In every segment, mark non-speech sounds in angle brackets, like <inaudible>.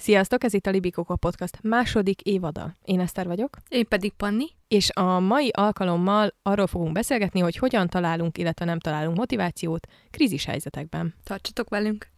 Sziasztok, ez itt a Libikóka Podcast második évada. Én Eszter vagyok. Én pedig Panni. És a mai alkalommal arról fogunk beszélgetni, hogy hogyan találunk, illetve nem találunk motivációt krízis helyzetekben. Tartsatok velünk!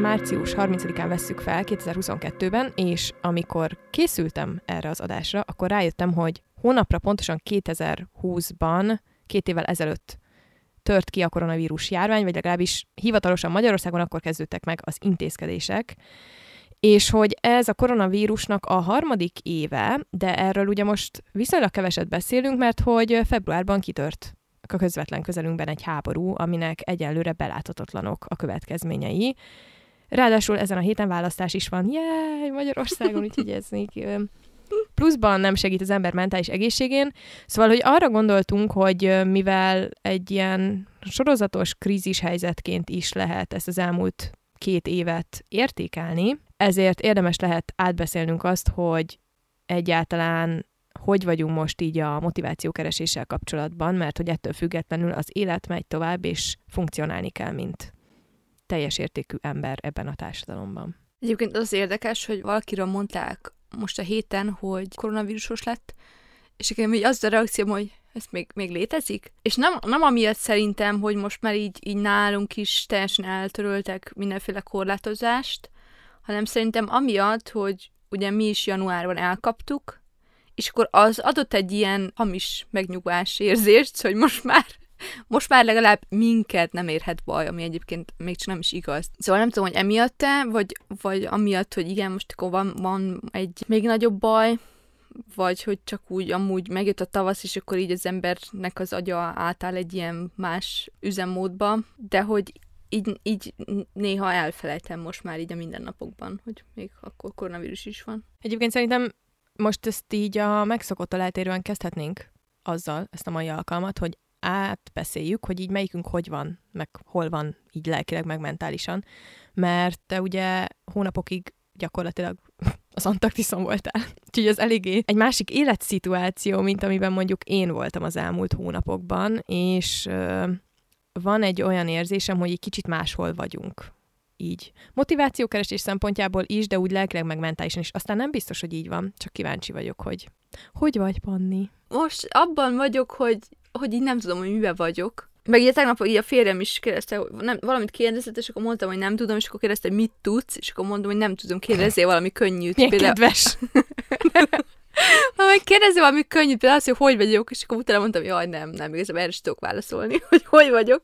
Március 30-án vesszük fel 2022-ben, és amikor készültem erre az adásra, akkor rájöttem, hogy hónapra pontosan 2020-ban, két évvel ezelőtt tört ki a koronavírus járvány, vagy legalábbis hivatalosan Magyarországon akkor kezdődtek meg az intézkedések, és hogy ez a koronavírusnak a harmadik éve, de erről ugye most viszonylag keveset beszélünk, mert hogy februárban kitört a közvetlen közelünkben egy háború, aminek egyelőre beláthatatlanok a következményei. Ráadásul ezen a héten választás is van. Jaj, Magyarországon, úgyhogy ez még pluszban nem segít az ember mentális egészségén. Szóval, hogy arra gondoltunk, hogy mivel egy ilyen sorozatos krízis helyzetként is lehet ezt az elmúlt két évet értékelni, ezért érdemes lehet átbeszélnünk azt, hogy egyáltalán hogy vagyunk most így a motivációkereséssel kapcsolatban, mert hogy ettől függetlenül az élet megy tovább, és funkcionálni kell, mint teljes értékű ember ebben a társadalomban. Egyébként az érdekes, hogy valakiről mondták most a héten, hogy koronavírusos lett, és nekem az a reakció, hogy ez még, még létezik? És nem, nem amiatt szerintem, hogy most már így, így nálunk is teljesen eltöröltek mindenféle korlátozást, hanem szerintem amiatt, hogy ugye mi is januárban elkaptuk, és akkor az adott egy ilyen hamis megnyugvás érzést, hogy most már most már legalább minket nem érhet baj, ami egyébként még csak nem is igaz. Szóval nem tudom, hogy emiatt-e, vagy, vagy amiatt, hogy igen, most akkor van, van egy még nagyobb baj, vagy hogy csak úgy amúgy megjött a tavasz, és akkor így az embernek az agya átáll egy ilyen más üzemmódba, de hogy így, így néha elfelejtem most már így a mindennapokban, hogy még akkor koronavírus is van. Egyébként szerintem most ezt így a megszokott eltérően kezdhetnénk azzal, ezt a mai alkalmat, hogy átbeszéljük, hogy így melyikünk hogy van, meg hol van így lelkileg, meg mentálisan. Mert te ugye hónapokig gyakorlatilag <laughs> az Antarktiszon voltál. <laughs> Úgyhogy az eléggé egy másik életszituáció, mint amiben mondjuk én voltam az elmúlt hónapokban, és ö, van egy olyan érzésem, hogy egy kicsit máshol vagyunk így. Motivációkeresés szempontjából is, de úgy lelkileg meg mentálisan is. Aztán nem biztos, hogy így van, csak kíváncsi vagyok, hogy hogy vagy, Panni? Most abban vagyok, hogy, hogy így nem tudom, hogy miben vagyok. Meg ugye tegnap így a férjem is kérdezte, hogy nem, valamit kérdezett, és akkor mondtam, hogy nem tudom, és akkor kérdezte, hogy mit tudsz, és akkor mondom, hogy nem tudom, kérdezzél valami könnyűt. Milyen például... kedves! <laughs> Ha meg kérdezi valami könnyűt, például azt, hogy hogy vagyok, és akkor utána mondtam, hogy jaj, nem, nem, igazából erre tudok válaszolni, <laughs> hogy hogy vagyok.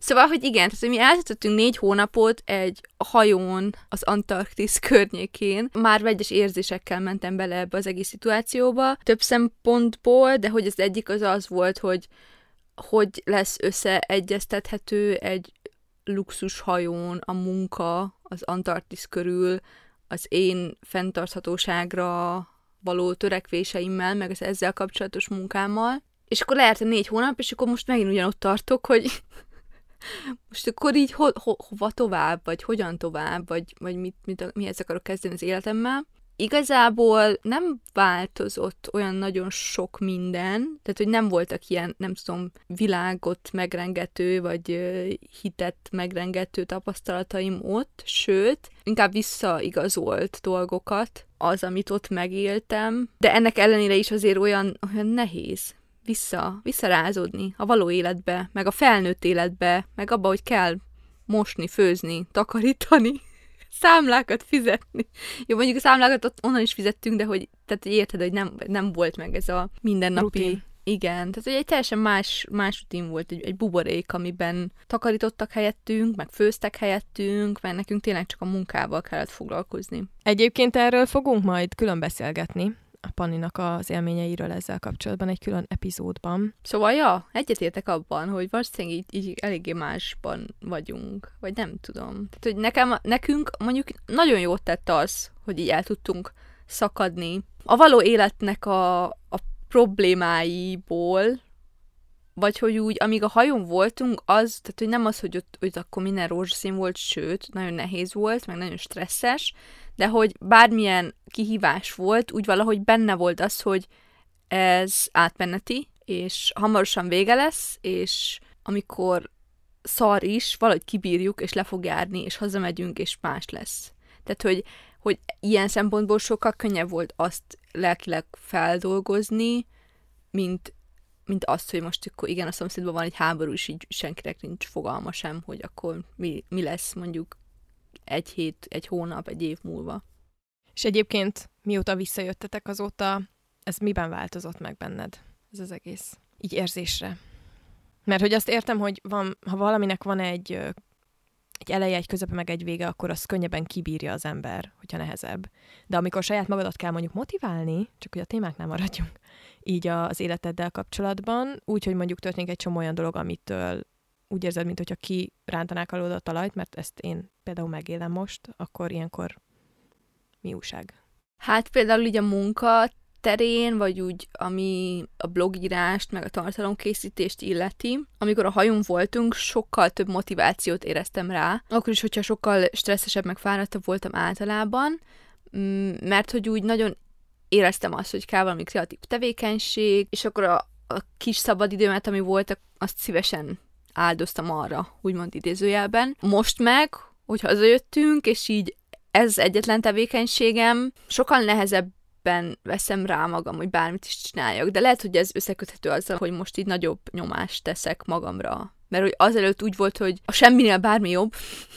Szóval, hogy igen, tehát mi eltöltöttünk négy hónapot egy hajón az Antarktisz környékén. Már vegyes érzésekkel mentem bele ebbe az egész szituációba, több szempontból, de hogy az egyik az az volt, hogy hogy lesz összeegyeztethető egy luxus hajón a munka az Antarktisz körül, az én fenntarthatóságra való törekvéseimmel, meg az ezzel kapcsolatos munkámmal. És akkor lejárt a négy hónap, és akkor most megint ugyanott tartok, hogy most akkor így ho, ho, hova tovább, vagy hogyan tovább, vagy, vagy mit, mit, mihez akarok kezdeni az életemmel. Igazából nem változott olyan nagyon sok minden, tehát hogy nem voltak ilyen, nem tudom, világot megrengető, vagy hitet megrengető tapasztalataim ott, sőt, inkább visszaigazolt dolgokat, az, amit ott megéltem, de ennek ellenére is azért olyan, olyan nehéz vissza, visszarázódni a való életbe, meg a felnőtt életbe, meg abba, hogy kell mosni, főzni, takarítani, <laughs> számlákat fizetni. Jó, mondjuk a számlákat ott onnan is fizettünk, de hogy, tehát, hogy érted, hogy nem, nem volt meg ez a mindennapi... Rutin. Igen, tehát hogy egy teljesen más, más rutin volt, egy, egy buborék, amiben takarítottak helyettünk, meg főztek helyettünk, mert nekünk tényleg csak a munkával kellett foglalkozni. Egyébként erről fogunk majd külön beszélgetni, a Panninak az élményeiről ezzel kapcsolatban egy külön epizódban. Szóval, ja, egyetértek abban, hogy valószínűleg így, így eléggé másban vagyunk, vagy nem tudom. Tehát, hogy nekem, nekünk mondjuk nagyon jót tett az, hogy így el tudtunk szakadni a való életnek a, a problémáiból, vagy hogy úgy, amíg a hajón voltunk, az, tehát hogy nem az, hogy ott, hogy akkor minden rózsaszín volt, sőt, nagyon nehéz volt, meg nagyon stresszes, de hogy bármilyen kihívás volt, úgy valahogy benne volt az, hogy ez átmeneti, és hamarosan vége lesz, és amikor szar is, valahogy kibírjuk, és le fog járni, és hazamegyünk, és más lesz. Tehát, hogy, hogy ilyen szempontból sokkal könnyebb volt azt lelkileg feldolgozni, mint, mint azt, hogy most akkor igen, a szomszédban van egy háború, és így senkinek nincs fogalma sem, hogy akkor mi, mi lesz mondjuk egy hét, egy hónap, egy év múlva. És egyébként mióta visszajöttetek azóta, ez miben változott meg benned, ez az egész? Így érzésre. Mert hogy azt értem, hogy van, ha valaminek van egy, egy eleje, egy közepe, meg egy vége, akkor az könnyebben kibírja az ember, hogyha nehezebb. De amikor saját magadat kell mondjuk motiválni, csak hogy a témáknál maradjunk, így az életeddel kapcsolatban, úgy, hogy mondjuk történik egy csomó olyan dolog, amitől úgy érzed, mint hogyha kirántanák alól a talajt, mert ezt én például megélem most, akkor ilyenkor mi újság? Hát például így a munka terén, vagy úgy, ami a blogírást, meg a tartalomkészítést illeti. Amikor a hajón voltunk, sokkal több motivációt éreztem rá. Akkor is, hogyha sokkal stresszesebb, meg fáradtabb voltam általában, mm, mert hogy úgy nagyon éreztem azt, hogy kell valami kreatív tevékenység, és akkor a, a kis szabadidőmet, ami volt, azt szívesen áldoztam arra, úgymond idézőjelben. Most meg, hogy hazajöttünk, és így ez egyetlen tevékenységem, sokkal nehezebben veszem rá magam, hogy bármit is csináljak, de lehet, hogy ez összeköthető azzal, hogy most így nagyobb nyomást teszek magamra. Mert hogy azelőtt úgy volt, hogy a semminél bármi jobb.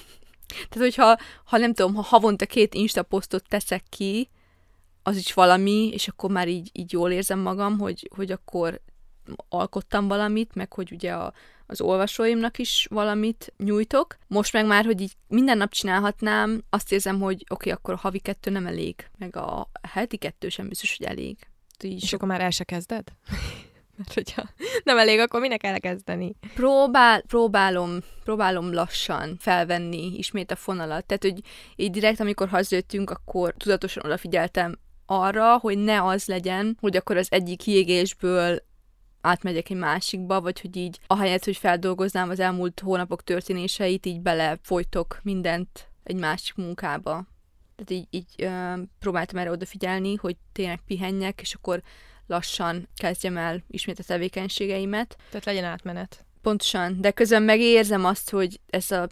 <laughs> Tehát, hogyha ha nem tudom, ha havonta két Insta posztot teszek ki, az is valami, és akkor már így, így jól érzem magam, hogy, hogy akkor alkottam valamit, meg hogy ugye a, az olvasóimnak is valamit nyújtok. Most meg már, hogy így minden nap csinálhatnám, azt érzem, hogy oké, okay, akkor a havi kettő nem elég, meg a heti kettő sem biztos, hogy elég. Így És sok... akkor már el se kezded? <laughs> Mert hogyha nem elég, akkor minek elkezdeni? Próbál, próbálom, próbálom lassan felvenni ismét a fonalat. Tehát, hogy így direkt, amikor hazajöttünk, akkor tudatosan odafigyeltem arra, hogy ne az legyen, hogy akkor az egyik kiégésből átmegyek egy másikba, vagy hogy így ahelyett, hogy feldolgoznám az elmúlt hónapok történéseit, így belefolytok mindent egy másik munkába. Tehát így, így ö, próbáltam erre odafigyelni, hogy tényleg pihenjek, és akkor lassan kezdjem el ismét a tevékenységeimet. Tehát legyen átmenet. Pontosan, de közben megérzem azt, hogy ez a,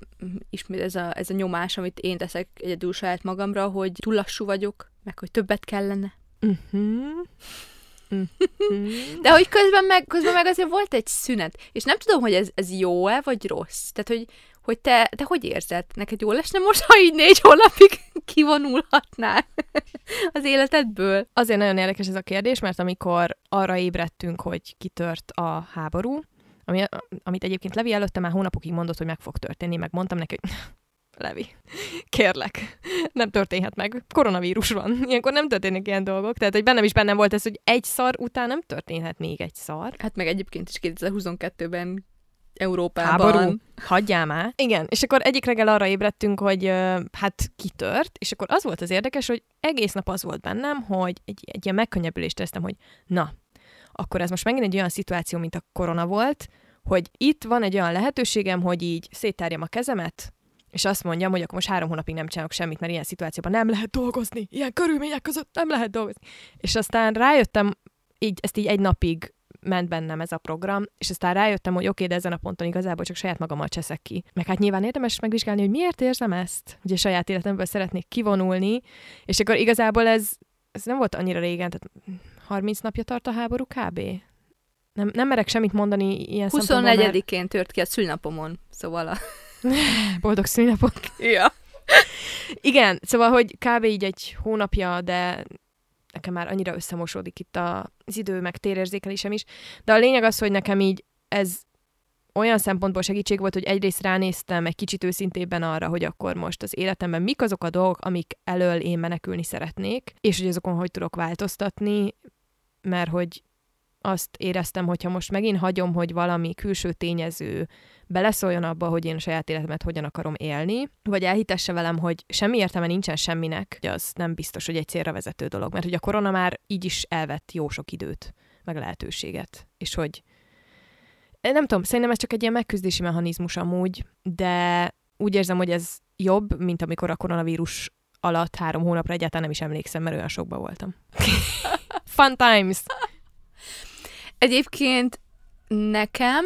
ismét ez a, ez a nyomás, amit én teszek egyedül saját magamra, hogy túl lassú vagyok, meg hogy többet kellene. Uh-huh. De hogy közben meg, közben meg azért volt egy szünet. És nem tudom, hogy ez, ez jó-e, vagy rossz. Tehát, hogy, hogy te, te hogy érzed? Neked jó lesne most, ha így négy hónapig <laughs> kivonulhatnál <laughs> az életedből? Azért nagyon érdekes ez a kérdés, mert amikor arra ébredtünk, hogy kitört a háború, ami, amit egyébként Levi előtte már hónapokig mondott, hogy meg fog történni, meg mondtam neki, hogy Levi, kérlek, nem történhet meg. Koronavírus van. Ilyenkor nem történnek ilyen dolgok. Tehát, hogy bennem is bennem volt ez, hogy egy szar után nem történhet még egy szar. Hát meg egyébként is 2022-ben Európában. Háború. Hagyjál már. Igen, és akkor egyik reggel arra ébredtünk, hogy hát kitört, és akkor az volt az érdekes, hogy egész nap az volt bennem, hogy egy, egy ilyen megkönnyebbülést tesztem, hogy na, akkor ez most megint egy olyan szituáció, mint a korona volt, hogy itt van egy olyan lehetőségem, hogy így széttárjam a kezemet, és azt mondjam, hogy akkor most három hónapig nem csinálok semmit, mert ilyen szituációban nem lehet dolgozni, ilyen körülmények között nem lehet dolgozni. És aztán rájöttem, így, ezt így egy napig ment bennem ez a program, és aztán rájöttem, hogy oké, okay, de ezen a ponton igazából csak saját magammal cseszek ki. Meg hát nyilván érdemes megvizsgálni, hogy miért érzem ezt, a saját életemből szeretnék kivonulni, és akkor igazából ez, ez nem volt annyira régen, tehát 30 napja tart a háború kb. Nem, nem merek semmit mondani ilyen 24-én mert... tört ki a szülnapomon, szóval a... <laughs> Boldog szülinapot. Ja. Igen, szóval, hogy kb. így egy hónapja, de nekem már annyira összemosódik itt az idő, meg térérzékelésem is. De a lényeg az, hogy nekem így ez olyan szempontból segítség volt, hogy egyrészt ránéztem egy kicsit őszintében arra, hogy akkor most az életemben mik azok a dolgok, amik elől én menekülni szeretnék, és hogy azokon hogy tudok változtatni, mert hogy azt éreztem, hogyha most megint hagyom, hogy valami külső tényező beleszóljon abba, hogy én saját életemet hogyan akarom élni, vagy elhitesse velem, hogy semmi értelme nincsen semminek, hogy az nem biztos, hogy egy célra vezető dolog, mert hogy a korona már így is elvett jó sok időt, meg lehetőséget, és hogy nem tudom, szerintem ez csak egy ilyen megküzdési mechanizmus amúgy, de úgy érzem, hogy ez jobb, mint amikor a koronavírus alatt három hónapra egyáltalán nem is emlékszem, mert olyan sokba voltam. <laughs> Fun times! Egyébként nekem,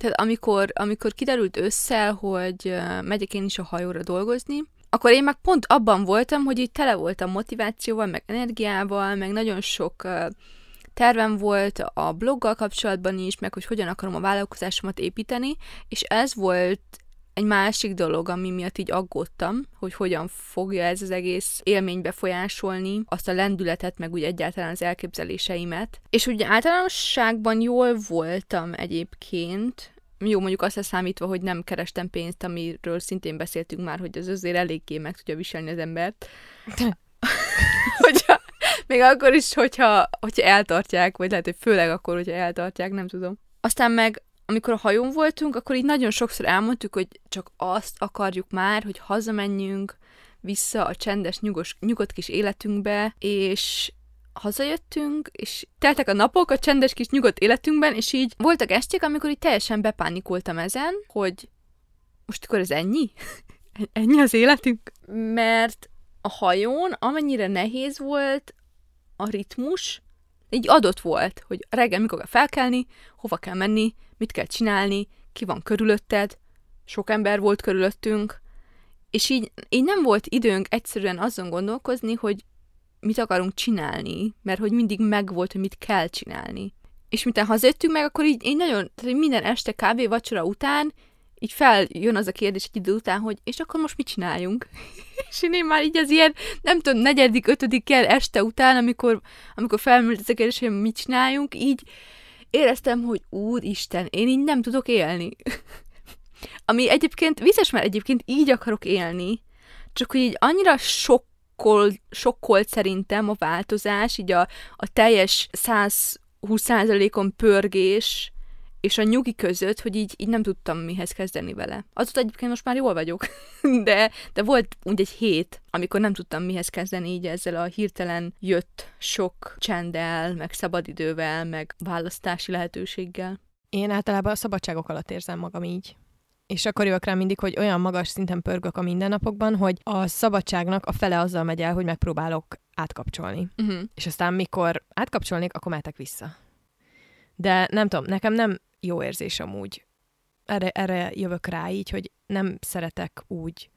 tehát amikor, amikor kiderült össze, hogy megyek én is a hajóra dolgozni, akkor én meg pont abban voltam, hogy így tele voltam motivációval, meg energiával, meg nagyon sok tervem volt a bloggal kapcsolatban is, meg hogy hogyan akarom a vállalkozásomat építeni, és ez volt egy másik dolog, ami miatt így aggódtam, hogy hogyan fogja ez az egész élmény befolyásolni, azt a lendületet, meg úgy egyáltalán az elképzeléseimet. És ugye általánosságban jól voltam egyébként, jó, mondjuk azt számítva, hogy nem kerestem pénzt, amiről szintén beszéltünk már, hogy az azért eléggé meg tudja viselni az embert. <laughs> hogyha, még akkor is, hogyha, hogyha eltartják, vagy lehet, hogy főleg akkor, hogyha eltartják, nem tudom. Aztán meg amikor a hajón voltunk, akkor így nagyon sokszor elmondtuk, hogy csak azt akarjuk már, hogy hazamenjünk vissza a csendes, nyugos, nyugodt kis életünkbe, és hazajöttünk, és teltek a napok a csendes kis nyugodt életünkben, és így voltak esték, amikor így teljesen bepánikoltam ezen, hogy most akkor ez ennyi? <laughs> ennyi az életünk? Mert a hajón, amennyire nehéz volt a ritmus, így adott volt, hogy reggel mikor kell felkelni, hova kell menni, mit kell csinálni, ki van körülötted, sok ember volt körülöttünk, és így, így nem volt időnk egyszerűen azon gondolkozni, hogy mit akarunk csinálni, mert hogy mindig megvolt, hogy mit kell csinálni. És miután hazajöttünk meg, akkor így, így nagyon, tehát minden este kávé vacsora után így feljön az a kérdés egy idő után, hogy és akkor most mit csináljunk? <laughs> és én, én már így az ilyen, nem tudom, negyedik, ötödik kell este után, amikor, amikor felmerült ez a kérdés, hogy mit csináljunk, így éreztem, hogy úristen, én így nem tudok élni. <laughs> Ami egyébként vicces, mert egyébként így akarok élni, csak hogy így annyira sokkol, sokkolt szerintem a változás, így a, a teljes 120%-on pörgés, és a nyugi között, hogy így, így nem tudtam mihez kezdeni vele. Azóta egyébként most már jól vagyok, <laughs> de, de volt úgy egy hét, amikor nem tudtam mihez kezdeni így ezzel a hirtelen jött sok csenddel, meg szabadidővel, meg választási lehetőséggel. Én általában a szabadságok alatt érzem magam így. És akkor jövök rá mindig, hogy olyan magas szinten pörgök a mindennapokban, hogy a szabadságnak a fele azzal megy el, hogy megpróbálok átkapcsolni. Uh-huh. És aztán mikor átkapcsolnék, akkor mehetek vissza. De nem tudom, nekem nem jó érzés amúgy. Erre, erre jövök rá így, hogy nem szeretek úgy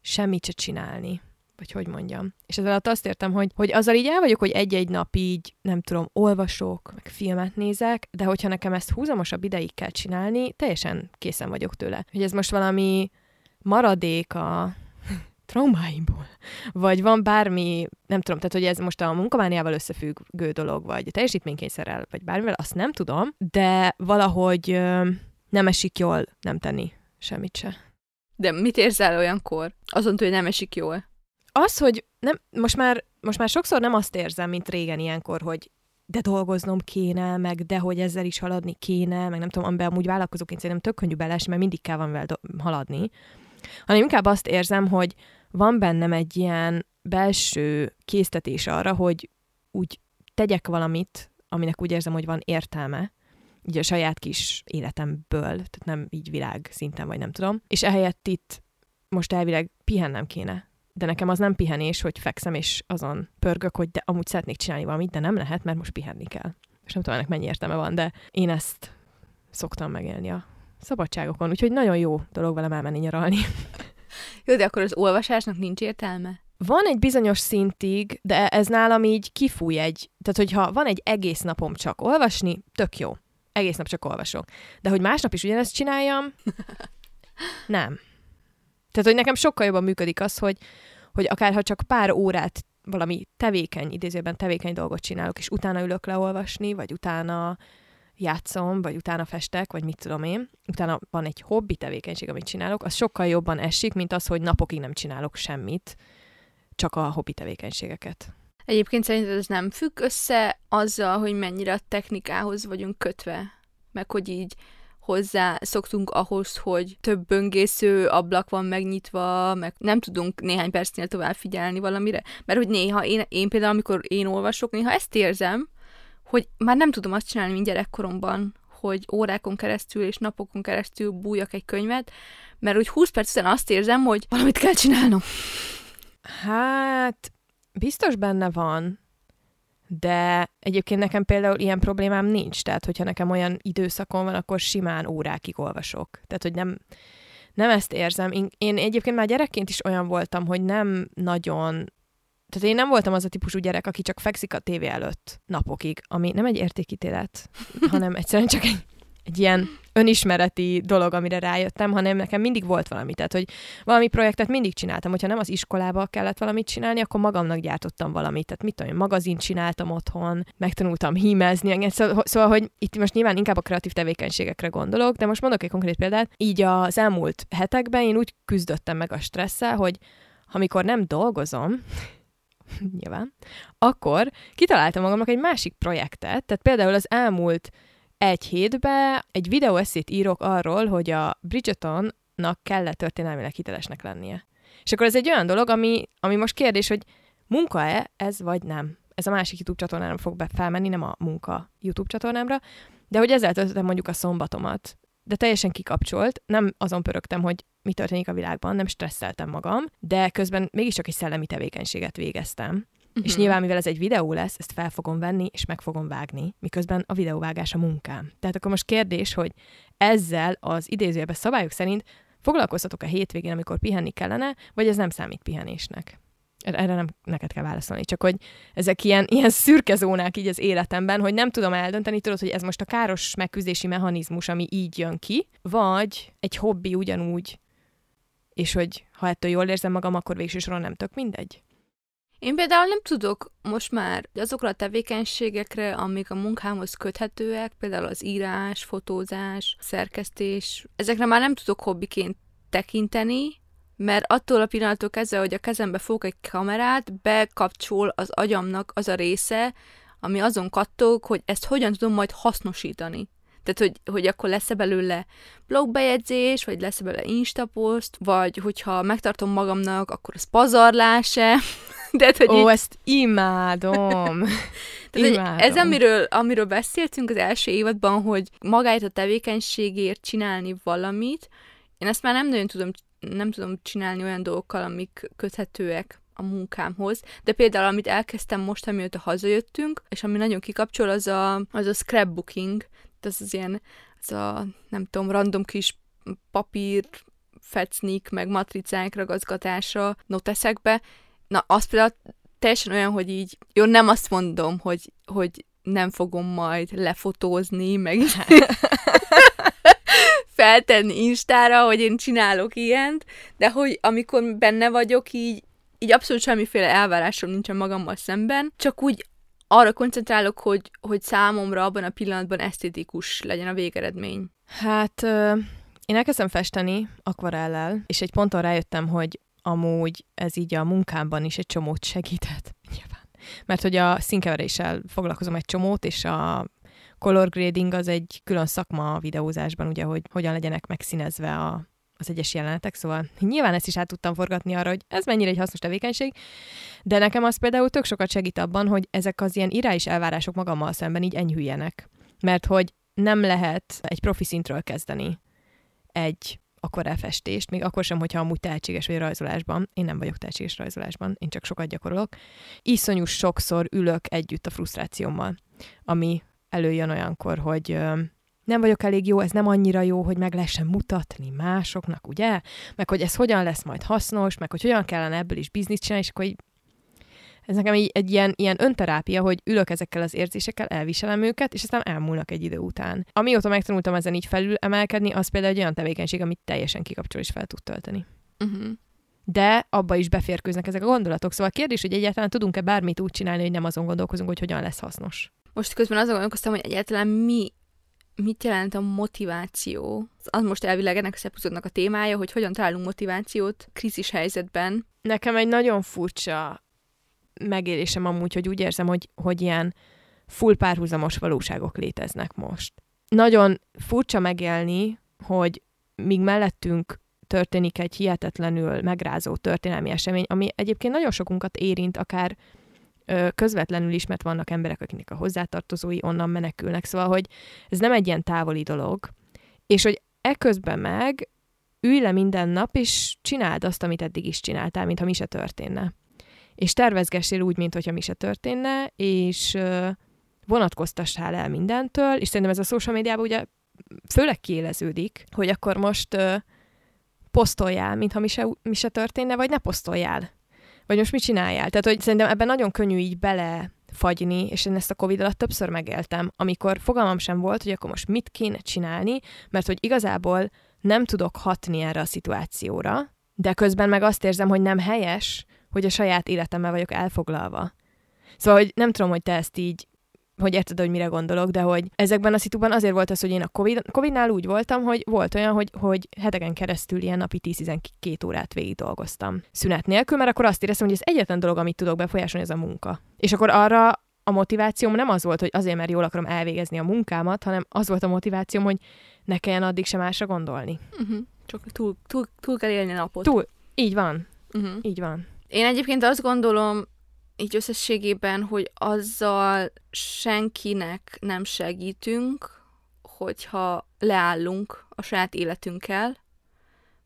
semmit se csinálni. Vagy hogy mondjam. És ezzel alatt azt értem, hogy, hogy azzal így el vagyok, hogy egy-egy nap így, nem tudom, olvasok, meg filmet nézek, de hogyha nekem ezt húzamosabb ideig kell csinálni, teljesen készen vagyok tőle. Hogy ez most valami maradék a traumáimból, vagy van bármi, nem tudom, tehát hogy ez most a munkamániával összefüggő dolog, vagy teljesítménykényszerrel, vagy bármivel, azt nem tudom, de valahogy ö, nem esik jól nem tenni semmit se. De mit érzel olyankor? Azon hogy nem esik jól? Az, hogy nem, most már, most már sokszor nem azt érzem, mint régen ilyenkor, hogy de dolgoznom kéne, meg de hogy ezzel is haladni kéne, meg nem tudom, amiben amúgy vállalkozóként szerintem tök könnyű belesni, mert mindig kell van do- haladni, hanem inkább azt érzem, hogy van bennem egy ilyen belső késztetés arra, hogy úgy tegyek valamit, aminek úgy érzem, hogy van értelme, így a saját kis életemből, tehát nem így világ szinten, vagy nem tudom. És ehelyett itt most elvileg pihennem kéne. De nekem az nem pihenés, hogy fekszem és azon pörgök, hogy de amúgy szeretnék csinálni valamit, de nem lehet, mert most pihenni kell. És nem tudom, ennek mennyi értelme van, de én ezt szoktam megélni a szabadságokon, úgyhogy nagyon jó dolog velem elmenni nyaralni. <laughs> Jó, de akkor az olvasásnak nincs értelme? Van egy bizonyos szintig, de ez nálam így kifúj egy, tehát hogyha van egy egész napom csak olvasni, tök jó. Egész nap csak olvasok. De hogy másnap is ugyanezt csináljam, <laughs> nem. Tehát, hogy nekem sokkal jobban működik az, hogy, hogy akár ha csak pár órát valami tevékeny, idézőben tevékeny dolgot csinálok, és utána ülök leolvasni, vagy utána játszom, vagy utána festek, vagy mit tudom én, utána van egy hobbi tevékenység, amit csinálok, az sokkal jobban esik, mint az, hogy napokig nem csinálok semmit, csak a hobbi tevékenységeket. Egyébként szerinted ez nem függ össze azzal, hogy mennyire a technikához vagyunk kötve? Meg hogy így hozzá szoktunk ahhoz, hogy több böngésző ablak van megnyitva, meg nem tudunk néhány percnél tovább figyelni valamire. Mert hogy néha én, én például, amikor én olvasok, néha ezt érzem, hogy már nem tudom azt csinálni, mint gyerekkoromban, hogy órákon keresztül és napokon keresztül bújjak egy könyvet, mert úgy 20 perc után azt érzem, hogy valamit kell csinálnom. Hát, biztos benne van, de egyébként nekem például ilyen problémám nincs, tehát hogyha nekem olyan időszakom van, akkor simán órákig olvasok. Tehát, hogy nem, nem ezt érzem. Én egyébként már gyerekként is olyan voltam, hogy nem nagyon tehát én nem voltam az a típusú gyerek, aki csak fekszik a tévé előtt napokig, ami nem egy értékítélet, <laughs> hanem egyszerűen csak egy, egy ilyen önismereti dolog, amire rájöttem, hanem nekem mindig volt valami. Tehát, hogy valami projektet mindig csináltam, hogyha nem az iskolába kellett valamit csinálni, akkor magamnak gyártottam valamit. Tehát mit tudom, én magazint csináltam otthon, megtanultam hímezni, szóval, szóval, hogy itt most nyilván inkább a kreatív tevékenységekre gondolok, de most mondok egy konkrét példát. Így az elmúlt hetekben én úgy küzdöttem meg a stresszel, hogy amikor nem dolgozom, <laughs> nyilván, akkor kitaláltam magamnak egy másik projektet, tehát például az elmúlt egy hétben egy videóeszét írok arról, hogy a Bridgetonnak kellett történelmileg hitelesnek lennie. És akkor ez egy olyan dolog, ami, ami most kérdés, hogy munka-e ez, vagy nem. Ez a másik YouTube csatornára fog be felmenni, nem a munka YouTube csatornámra, de hogy ezzel töltöttem mondjuk a szombatomat. De teljesen kikapcsolt, nem azon pörögtem, hogy mi történik a világban, nem stresszeltem magam, de közben mégiscsak egy szellemi tevékenységet végeztem. Uh-huh. És mhm. nyilván, mivel ez egy videó lesz, ezt fel fogom venni, és meg fogom vágni, miközben a videóvágás a munkám. Tehát akkor most kérdés, hogy ezzel az idézőjelben szabályok szerint foglalkoztatok a hétvégén, amikor pihenni kellene, vagy ez nem számít pihenésnek? Erre nem neked kell válaszolni, csak hogy ezek ilyen, ilyen szürke zónák így az életemben, hogy nem tudom eldönteni, tudod, hogy ez most a káros megküzdési mechanizmus, ami így jön ki, vagy egy hobbi ugyanúgy, és hogy ha ettől jól érzem magam, akkor végső soron nem tök mindegy. Én például nem tudok most már azokra a tevékenységekre, amik a munkámhoz köthetőek, például az írás, fotózás, szerkesztés, ezekre már nem tudok hobbiként tekinteni, mert attól a pillanattól kezdve, hogy a kezembe fogok egy kamerát, bekapcsol az agyamnak az a része, ami azon kattog, hogy ezt hogyan tudom majd hasznosítani. Tehát, hogy, hogy akkor lesz-e belőle blogbejegyzés, vagy lesz-e belőle instapost, vagy hogyha megtartom magamnak, akkor az pazarlás-e. <laughs> De, hogy Ó, így... ezt imádom. <laughs> Tehát, imádom. Ez, amiről, amiről beszéltünk az első évadban, hogy magáért a tevékenységért csinálni valamit, én ezt már nem nagyon tudom, nem tudom csinálni olyan dolgokkal, amik köthetőek a munkámhoz, de például amit elkezdtem most, amióta hazajöttünk, és ami nagyon kikapcsol, az a, az a scrapbooking, ez az ilyen, ez a nem tudom, random kis papír fecnik, meg matricák ragazgatása noteszekbe. Na, az például teljesen olyan, hogy így, jó, nem azt mondom, hogy, hogy nem fogom majd lefotózni, meg <laughs> feltenni Instára, hogy én csinálok ilyent, de hogy amikor benne vagyok, így, így abszolút semmiféle elvárásom nincsen magammal szemben, csak úgy arra koncentrálok, hogy, hogy számomra abban a pillanatban esztétikus legyen a végeredmény. Hát én elkezdtem festeni akvarellel, és egy ponton rájöttem, hogy amúgy ez így a munkámban is egy csomót segített. <laughs> Nyilván. Mert hogy a színkeveréssel foglalkozom egy csomót, és a color grading az egy külön szakma a videózásban, ugye, hogy hogyan legyenek megszínezve a, az egyes jelenetek, szóval nyilván ezt is át tudtam forgatni arra, hogy ez mennyire egy hasznos tevékenység, de nekem az például tök sokat segít abban, hogy ezek az ilyen irányis elvárások magammal szemben így enyhüljenek. Mert hogy nem lehet egy profi szintről kezdeni egy akkor elfestést, még akkor sem, hogyha amúgy tehetséges vagy rajzolásban. Én nem vagyok tehetséges rajzolásban, én csak sokat gyakorolok. Iszonyú sokszor ülök együtt a frusztrációmmal, ami előjön olyankor, hogy nem vagyok elég jó, ez nem annyira jó, hogy meg lehessen mutatni másoknak, ugye? Meg hogy ez hogyan lesz majd hasznos, meg hogy hogyan kellene ebből is bizniszt csinálni, és akkor így ez nekem egy, egy ilyen, ilyen önterápia, hogy ülök ezekkel az érzésekkel, elviselem őket, és aztán elmúlnak egy idő után. Amióta megtanultam ezen így felül emelkedni, az például egy olyan tevékenység, amit teljesen kikapcsol és fel tud tölteni. Uh-huh. De abba is beférkőznek ezek a gondolatok. Szóval a kérdés, hogy egyáltalán tudunk-e bármit úgy csinálni, hogy nem azon gondolkozunk, hogy hogyan lesz hasznos. Most közben azon gondolkoztam, hogy egyáltalán mi mit jelent a motiváció. Az most elvileg ennek az epizódnak a témája, hogy hogyan találunk motivációt krízis helyzetben. Nekem egy nagyon furcsa megélésem amúgy, hogy úgy érzem, hogy, hogy ilyen full párhuzamos valóságok léteznek most. Nagyon furcsa megélni, hogy míg mellettünk történik egy hihetetlenül megrázó történelmi esemény, ami egyébként nagyon sokunkat érint, akár közvetlenül is, mert vannak emberek, akiknek a hozzátartozói onnan menekülnek, szóval, hogy ez nem egy ilyen távoli dolog, és hogy eközben meg ülj le minden nap, és csináld azt, amit eddig is csináltál, mintha mi se történne. És tervezgessél úgy, mintha mi se történne, és vonatkoztassál el mindentől, és szerintem ez a social médiában ugye főleg kiéleződik, hogy akkor most ö, posztoljál, mintha mi se, mi se történne, vagy ne posztoljál. Vagy most mit csináljál? Tehát, hogy szerintem ebben nagyon könnyű így bele fagyni, és én ezt a Covid alatt többször megéltem, amikor fogalmam sem volt, hogy akkor most mit kéne csinálni, mert hogy igazából nem tudok hatni erre a szituációra, de közben meg azt érzem, hogy nem helyes, hogy a saját életemmel vagyok elfoglalva. Szóval, hogy nem tudom, hogy te ezt így hogy érted, hogy mire gondolok, de hogy ezekben a szituban azért volt az, hogy én a COVID, Covid-nál úgy voltam, hogy volt olyan, hogy, hogy heteken keresztül ilyen napi 10-12 órát végig dolgoztam szünet nélkül, mert akkor azt éreztem, hogy ez egyetlen dolog, amit tudok befolyásolni, ez a munka. És akkor arra a motivációm nem az volt, hogy azért, mert jól akarom elvégezni a munkámat, hanem az volt a motivációm, hogy ne kelljen addig sem másra gondolni. Uh-huh. Csak túl, túl, túl kell élni a napot. Túl. Így van. Uh-huh. Így van. Én egyébként azt gondolom, így összességében, hogy azzal senkinek nem segítünk, hogyha leállunk a saját életünkkel,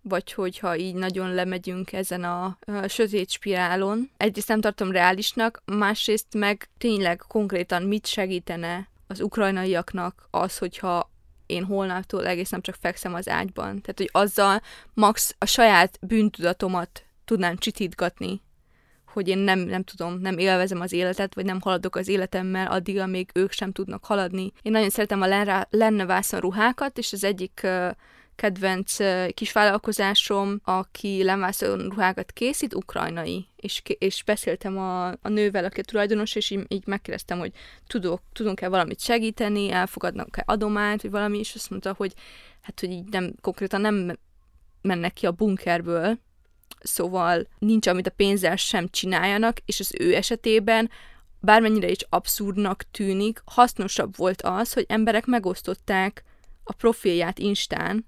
vagy hogyha így nagyon lemegyünk ezen a, a sötét spirálon. Egyrészt nem tartom reálisnak, másrészt meg tényleg konkrétan mit segítene az ukrajnaiaknak az, hogyha én holnaptól egész nem csak fekszem az ágyban. Tehát, hogy azzal max a saját bűntudatomat tudnám csitítgatni, hogy én nem, nem tudom, nem élvezem az életet, vagy nem haladok az életemmel addig, amíg ők sem tudnak haladni. Én nagyon szeretem a lenne, vászon ruhákat, és az egyik uh, kedvenc kisvállalkozásom, aki lemvászon ruhákat készít, ukrajnai. És, és beszéltem a, a nővel, aki a tulajdonos, és így, így megkérdeztem, hogy tudok, tudunk-e valamit segíteni, elfogadnak-e adományt, vagy valami, és azt mondta, hogy hát, hogy így nem, konkrétan nem mennek ki a bunkerből, szóval nincs, amit a pénzzel sem csináljanak, és az ő esetében bármennyire is abszurdnak tűnik, hasznosabb volt az, hogy emberek megosztották a profilját Instán,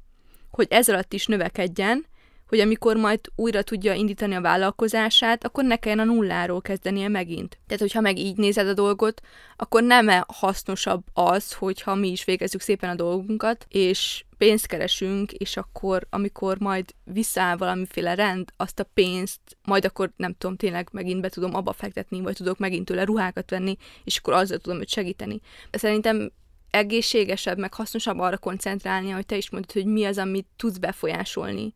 hogy ez alatt is növekedjen, hogy amikor majd újra tudja indítani a vállalkozását, akkor ne kelljen a nulláról kezdenie megint. Tehát, hogyha meg így nézed a dolgot, akkor nem -e hasznosabb az, hogyha mi is végezzük szépen a dolgunkat, és pénzt keresünk, és akkor, amikor majd visszaáll valamiféle rend, azt a pénzt majd akkor nem tudom, tényleg megint be tudom abba fektetni, vagy tudok megint tőle ruhákat venni, és akkor azzal tudom őt segíteni. Szerintem egészségesebb, meg hasznosabb arra koncentrálni, hogy te is mondod, hogy mi az, amit tudsz befolyásolni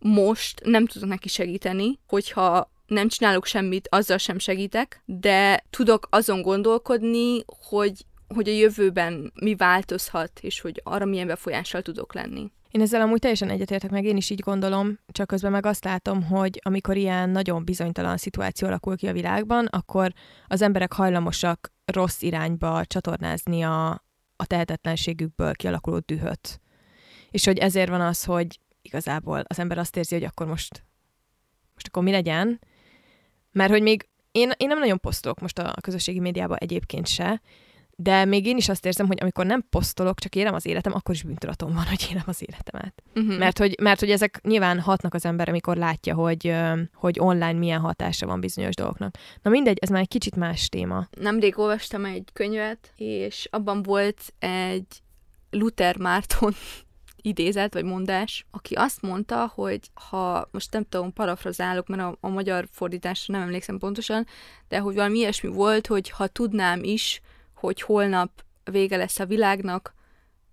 most nem tudok neki segíteni, hogyha nem csinálok semmit, azzal sem segítek, de tudok azon gondolkodni, hogy, hogy a jövőben mi változhat, és hogy arra milyen befolyással tudok lenni. Én ezzel amúgy teljesen egyetértek meg, én is így gondolom, csak közben meg azt látom, hogy amikor ilyen nagyon bizonytalan szituáció alakul ki a világban, akkor az emberek hajlamosak rossz irányba csatornázni a, a tehetetlenségükből kialakuló dühöt. És hogy ezért van az, hogy igazából az ember azt érzi, hogy akkor most, most akkor mi legyen, mert hogy még én, én nem nagyon posztolok most a közösségi médiában egyébként se, de még én is azt érzem, hogy amikor nem posztolok, csak élem az életem, akkor is bűntudatom van, <laughs> hogy élem az életemet. Uh-huh. Mert, hogy, mert hogy ezek nyilván hatnak az ember, amikor látja, hogy, hogy online milyen hatása van bizonyos dolgoknak. Na mindegy, ez már egy kicsit más téma. Nemrég olvastam egy könyvet, és abban volt egy Luther Márton idézet vagy mondás, aki azt mondta, hogy ha, most nem tudom, parafrazálok, mert a, a magyar fordításra nem emlékszem pontosan, de hogy valami ilyesmi volt, hogy ha tudnám is, hogy holnap vége lesz a világnak,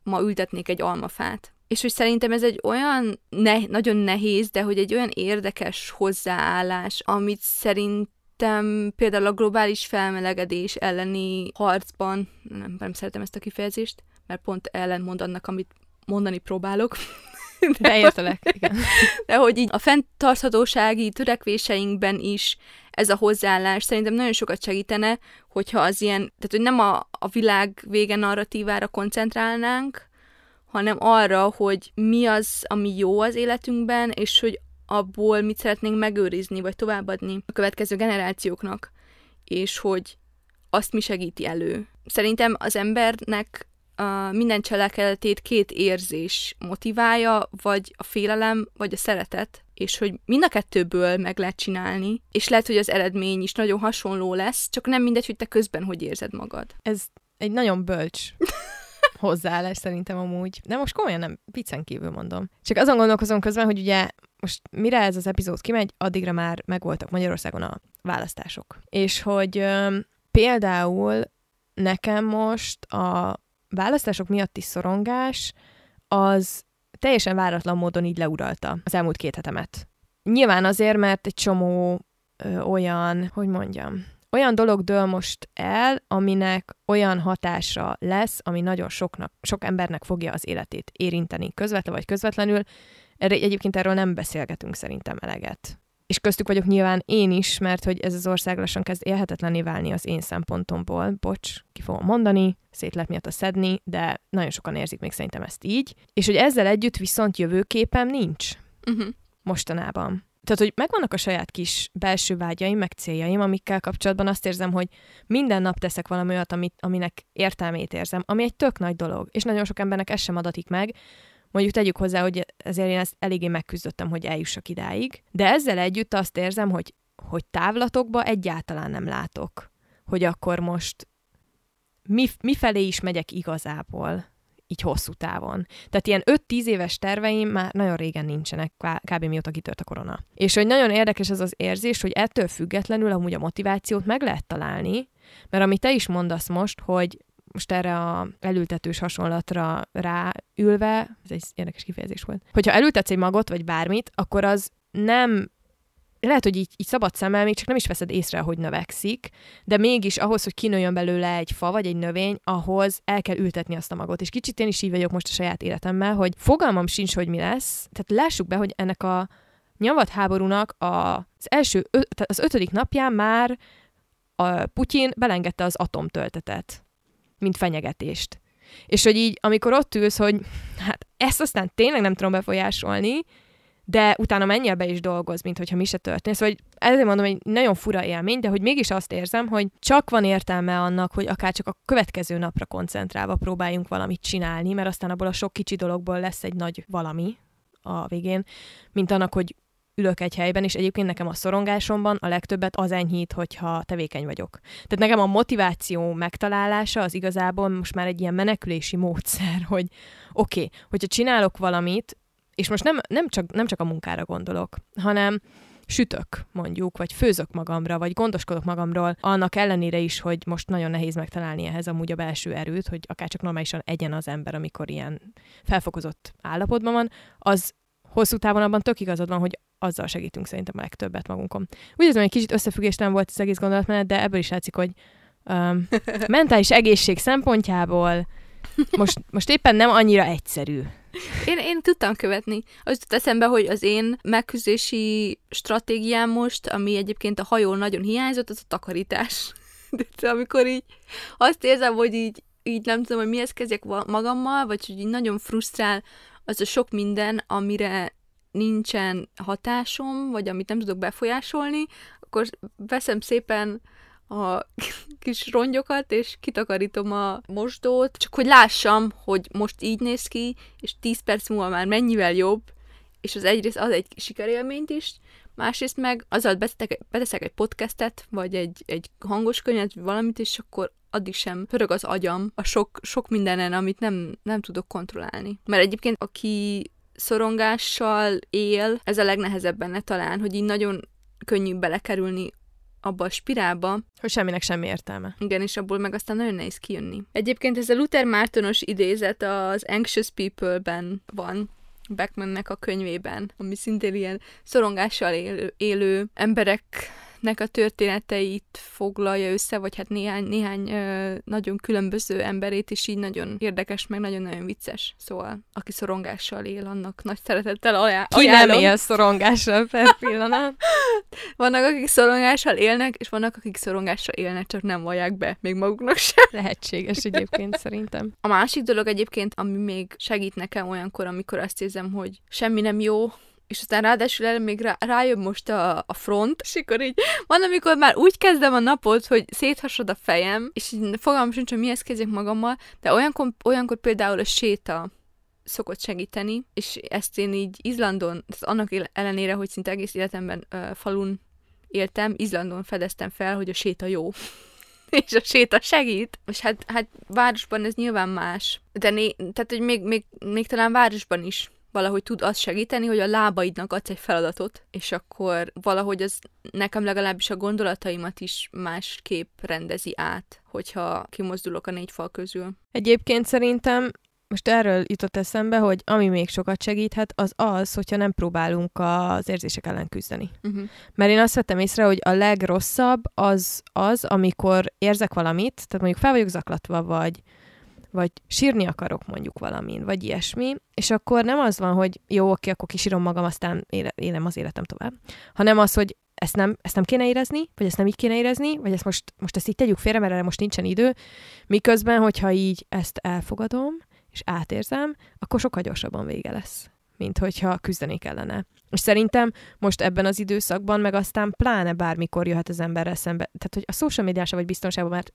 ma ültetnék egy almafát. És hogy szerintem ez egy olyan ne- nagyon nehéz, de hogy egy olyan érdekes hozzáállás, amit szerintem például a globális felmelegedés elleni harcban, nem, nem szeretem ezt a kifejezést, mert pont ellentmond annak, amit mondani próbálok. <laughs> De értelek, igen. De hogy így a fenntarthatósági törekvéseinkben is ez a hozzáállás szerintem nagyon sokat segítene, hogyha az ilyen, tehát hogy nem a, a világ vége narratívára koncentrálnánk, hanem arra, hogy mi az, ami jó az életünkben, és hogy abból mit szeretnénk megőrizni, vagy továbbadni a következő generációknak, és hogy azt mi segíti elő. Szerintem az embernek a minden cselekedetét két érzés motiválja, vagy a félelem, vagy a szeretet, és hogy mind a kettőből meg lehet csinálni, és lehet, hogy az eredmény is nagyon hasonló lesz, csak nem mindegy, hogy te közben hogy érzed magad. Ez egy nagyon bölcs <laughs> hozzáállás szerintem amúgy. De most komolyan nem, viccen kívül mondom. Csak azon gondolkozom közben, hogy ugye most mire ez az epizód kimegy, addigra már megvoltak Magyarországon a választások. És hogy ö, például nekem most a választások miatti szorongás az teljesen váratlan módon így leuralta az elmúlt két hetemet. Nyilván azért, mert egy csomó ö, olyan, hogy mondjam, olyan dolog dől most el, aminek olyan hatása lesz, ami nagyon soknak, sok embernek fogja az életét érinteni, közvetlen vagy közvetlenül. Erre, egyébként erről nem beszélgetünk szerintem eleget. És köztük vagyok nyilván én is, mert hogy ez az ország lassan kezd élhetetlenné válni az én szempontomból. Bocs, ki fogom mondani, szét lehet miatt a szedni, de nagyon sokan érzik még szerintem ezt így. És hogy ezzel együtt viszont jövőképem nincs. Uh-huh. Mostanában tehát, hogy megvannak a saját kis belső vágyaim, meg céljaim, amikkel kapcsolatban azt érzem, hogy minden nap teszek valami olyat, amit, aminek értelmét érzem, ami egy tök nagy dolog, és nagyon sok embernek ez sem adatik meg. Mondjuk tegyük hozzá, hogy ezért én ezt eléggé megküzdöttem, hogy eljussak idáig. De ezzel együtt azt érzem, hogy, hogy távlatokba egyáltalán nem látok, hogy akkor most mi, mifelé is megyek igazából így hosszú távon. Tehát ilyen 5-10 éves terveim már nagyon régen nincsenek, kb. mióta kitört a korona. És hogy nagyon érdekes ez az érzés, hogy ettől függetlenül amúgy a motivációt meg lehet találni, mert amit te is mondasz most, hogy most erre a elültetős hasonlatra ráülve, ez egy érdekes kifejezés volt, hogyha elültetsz egy magot, vagy bármit, akkor az nem lehet, hogy így, így szabad szemmel még csak nem is veszed észre, hogy növekszik, de mégis ahhoz, hogy kinőjön belőle egy fa vagy egy növény, ahhoz el kell ültetni azt a magot. És kicsit én is így vagyok most a saját életemmel, hogy fogalmam sincs, hogy mi lesz. Tehát lássuk be, hogy ennek a nyavat háborúnak az első, az ötödik napján már a Putyin belengedte az atomtöltetet, mint fenyegetést. És hogy így, amikor ott ülsz, hogy hát ezt aztán tényleg nem tudom befolyásolni, de utána menjél be is dolgoz, mint hogyha mi se történt. Szóval ezért mondom, hogy nagyon fura élmény, de hogy mégis azt érzem, hogy csak van értelme annak, hogy akár csak a következő napra koncentrálva próbáljunk valamit csinálni, mert aztán abból a sok kicsi dologból lesz egy nagy valami a végén, mint annak, hogy ülök egy helyben, és egyébként nekem a szorongásomban a legtöbbet az enyhít, hogyha tevékeny vagyok. Tehát nekem a motiváció megtalálása az igazából most már egy ilyen menekülési módszer, <laughs> hogy oké, okay, hogyha csinálok valamit, és most nem, nem, csak, nem csak a munkára gondolok, hanem sütök, mondjuk, vagy főzök magamra, vagy gondoskodok magamról, annak ellenére is, hogy most nagyon nehéz megtalálni ehhez amúgy a belső erőt, hogy akár csak normálisan egyen az ember, amikor ilyen felfokozott állapotban van, az hosszú távon abban tök igazad van, hogy azzal segítünk szerintem a legtöbbet magunkon. Úgy érzem, hogy kicsit összefüggéstem volt az egész gondolatmenet, de ebből is látszik, hogy um, <laughs> mentális egészség szempontjából most, most éppen nem annyira egyszerű én, én tudtam követni. Az jut eszembe, hogy az én megküzdési stratégiám most, ami egyébként a hajón nagyon hiányzott, az a takarítás. <laughs> De amikor így azt érzem, hogy így, így nem tudom, hogy mihez kezdjek magammal, vagy hogy így nagyon frusztrál az a sok minden, amire nincsen hatásom, vagy amit nem tudok befolyásolni, akkor veszem szépen a <laughs> kis rongyokat, és kitakarítom a mosdót, csak hogy lássam, hogy most így néz ki, és 10 perc múlva már mennyivel jobb, és az egyrészt az egy sikerélményt is, másrészt meg azzal beteszek, beteszek egy podcastet, vagy egy, egy hangos könyvet, valamit, és akkor addig sem pörög az agyam a sok, sok mindenen, amit nem, nem tudok kontrollálni. Mert egyébként aki szorongással él, ez a legnehezebb benne talán, hogy így nagyon könnyű belekerülni abba a spirálba. Hogy semminek semmi értelme. Igen, és abból meg aztán nagyon nehéz kijönni. Egyébként ez a Luther Mártonos idézet az Anxious People-ben van, Beckmannek a könyvében, ami szintén ilyen szorongással élő, élő emberek nek a történeteit foglalja össze, vagy hát néhány, néhány ö, nagyon különböző emberét, és így nagyon érdekes, meg nagyon-nagyon vicces. Szóval, aki szorongással él, annak nagy szeretettel ajánlom. Ki nem él szorongással per <laughs> pillanat. vannak, akik szorongással élnek, és vannak, akik szorongással élnek, csak nem vallják be még maguknak sem. Lehetséges egyébként szerintem. A másik dolog egyébként, ami még segít nekem olyankor, amikor azt érzem, hogy semmi nem jó, és aztán ráadásul el még rá, rájön most a, a front, és akkor így van, amikor már úgy kezdem a napot, hogy széthasad a fejem, és így fogalmam sincs, hogy mihez kezdjek magammal, de olyankor, olyankor például a séta szokott segíteni, és ezt én így Izlandon, annak ellenére, hogy szinte egész életemben uh, falun éltem, Izlandon fedeztem fel, hogy a séta jó. <laughs> és a séta segít. És hát, hát városban ez nyilván más. De né, tehát, hogy még, még, még talán városban is valahogy tud azt segíteni, hogy a lábaidnak adsz egy feladatot, és akkor valahogy az nekem legalábbis a gondolataimat is másképp rendezi át, hogyha kimozdulok a négy fal közül. Egyébként szerintem most erről jutott eszembe, hogy ami még sokat segíthet, az az, hogyha nem próbálunk az érzések ellen küzdeni. Uh-huh. Mert én azt vettem észre, hogy a legrosszabb az az, amikor érzek valamit, tehát mondjuk fel vagyok zaklatva, vagy vagy sírni akarok mondjuk valamin, vagy ilyesmi, és akkor nem az van, hogy jó, oké, akkor kisírom magam, aztán éle, élem az életem tovább, hanem az, hogy ezt nem, ezt nem kéne érezni, vagy ezt nem így kéne érezni, vagy ezt most, most ezt így tegyük félre, mert erre most nincsen idő, miközben, hogyha így ezt elfogadom, és átérzem, akkor sokkal gyorsabban vége lesz, mint hogyha küzdenék ellene. És szerintem most ebben az időszakban, meg aztán pláne bármikor jöhet az emberre szembe, tehát hogy a social médiása vagy biztonságban, mert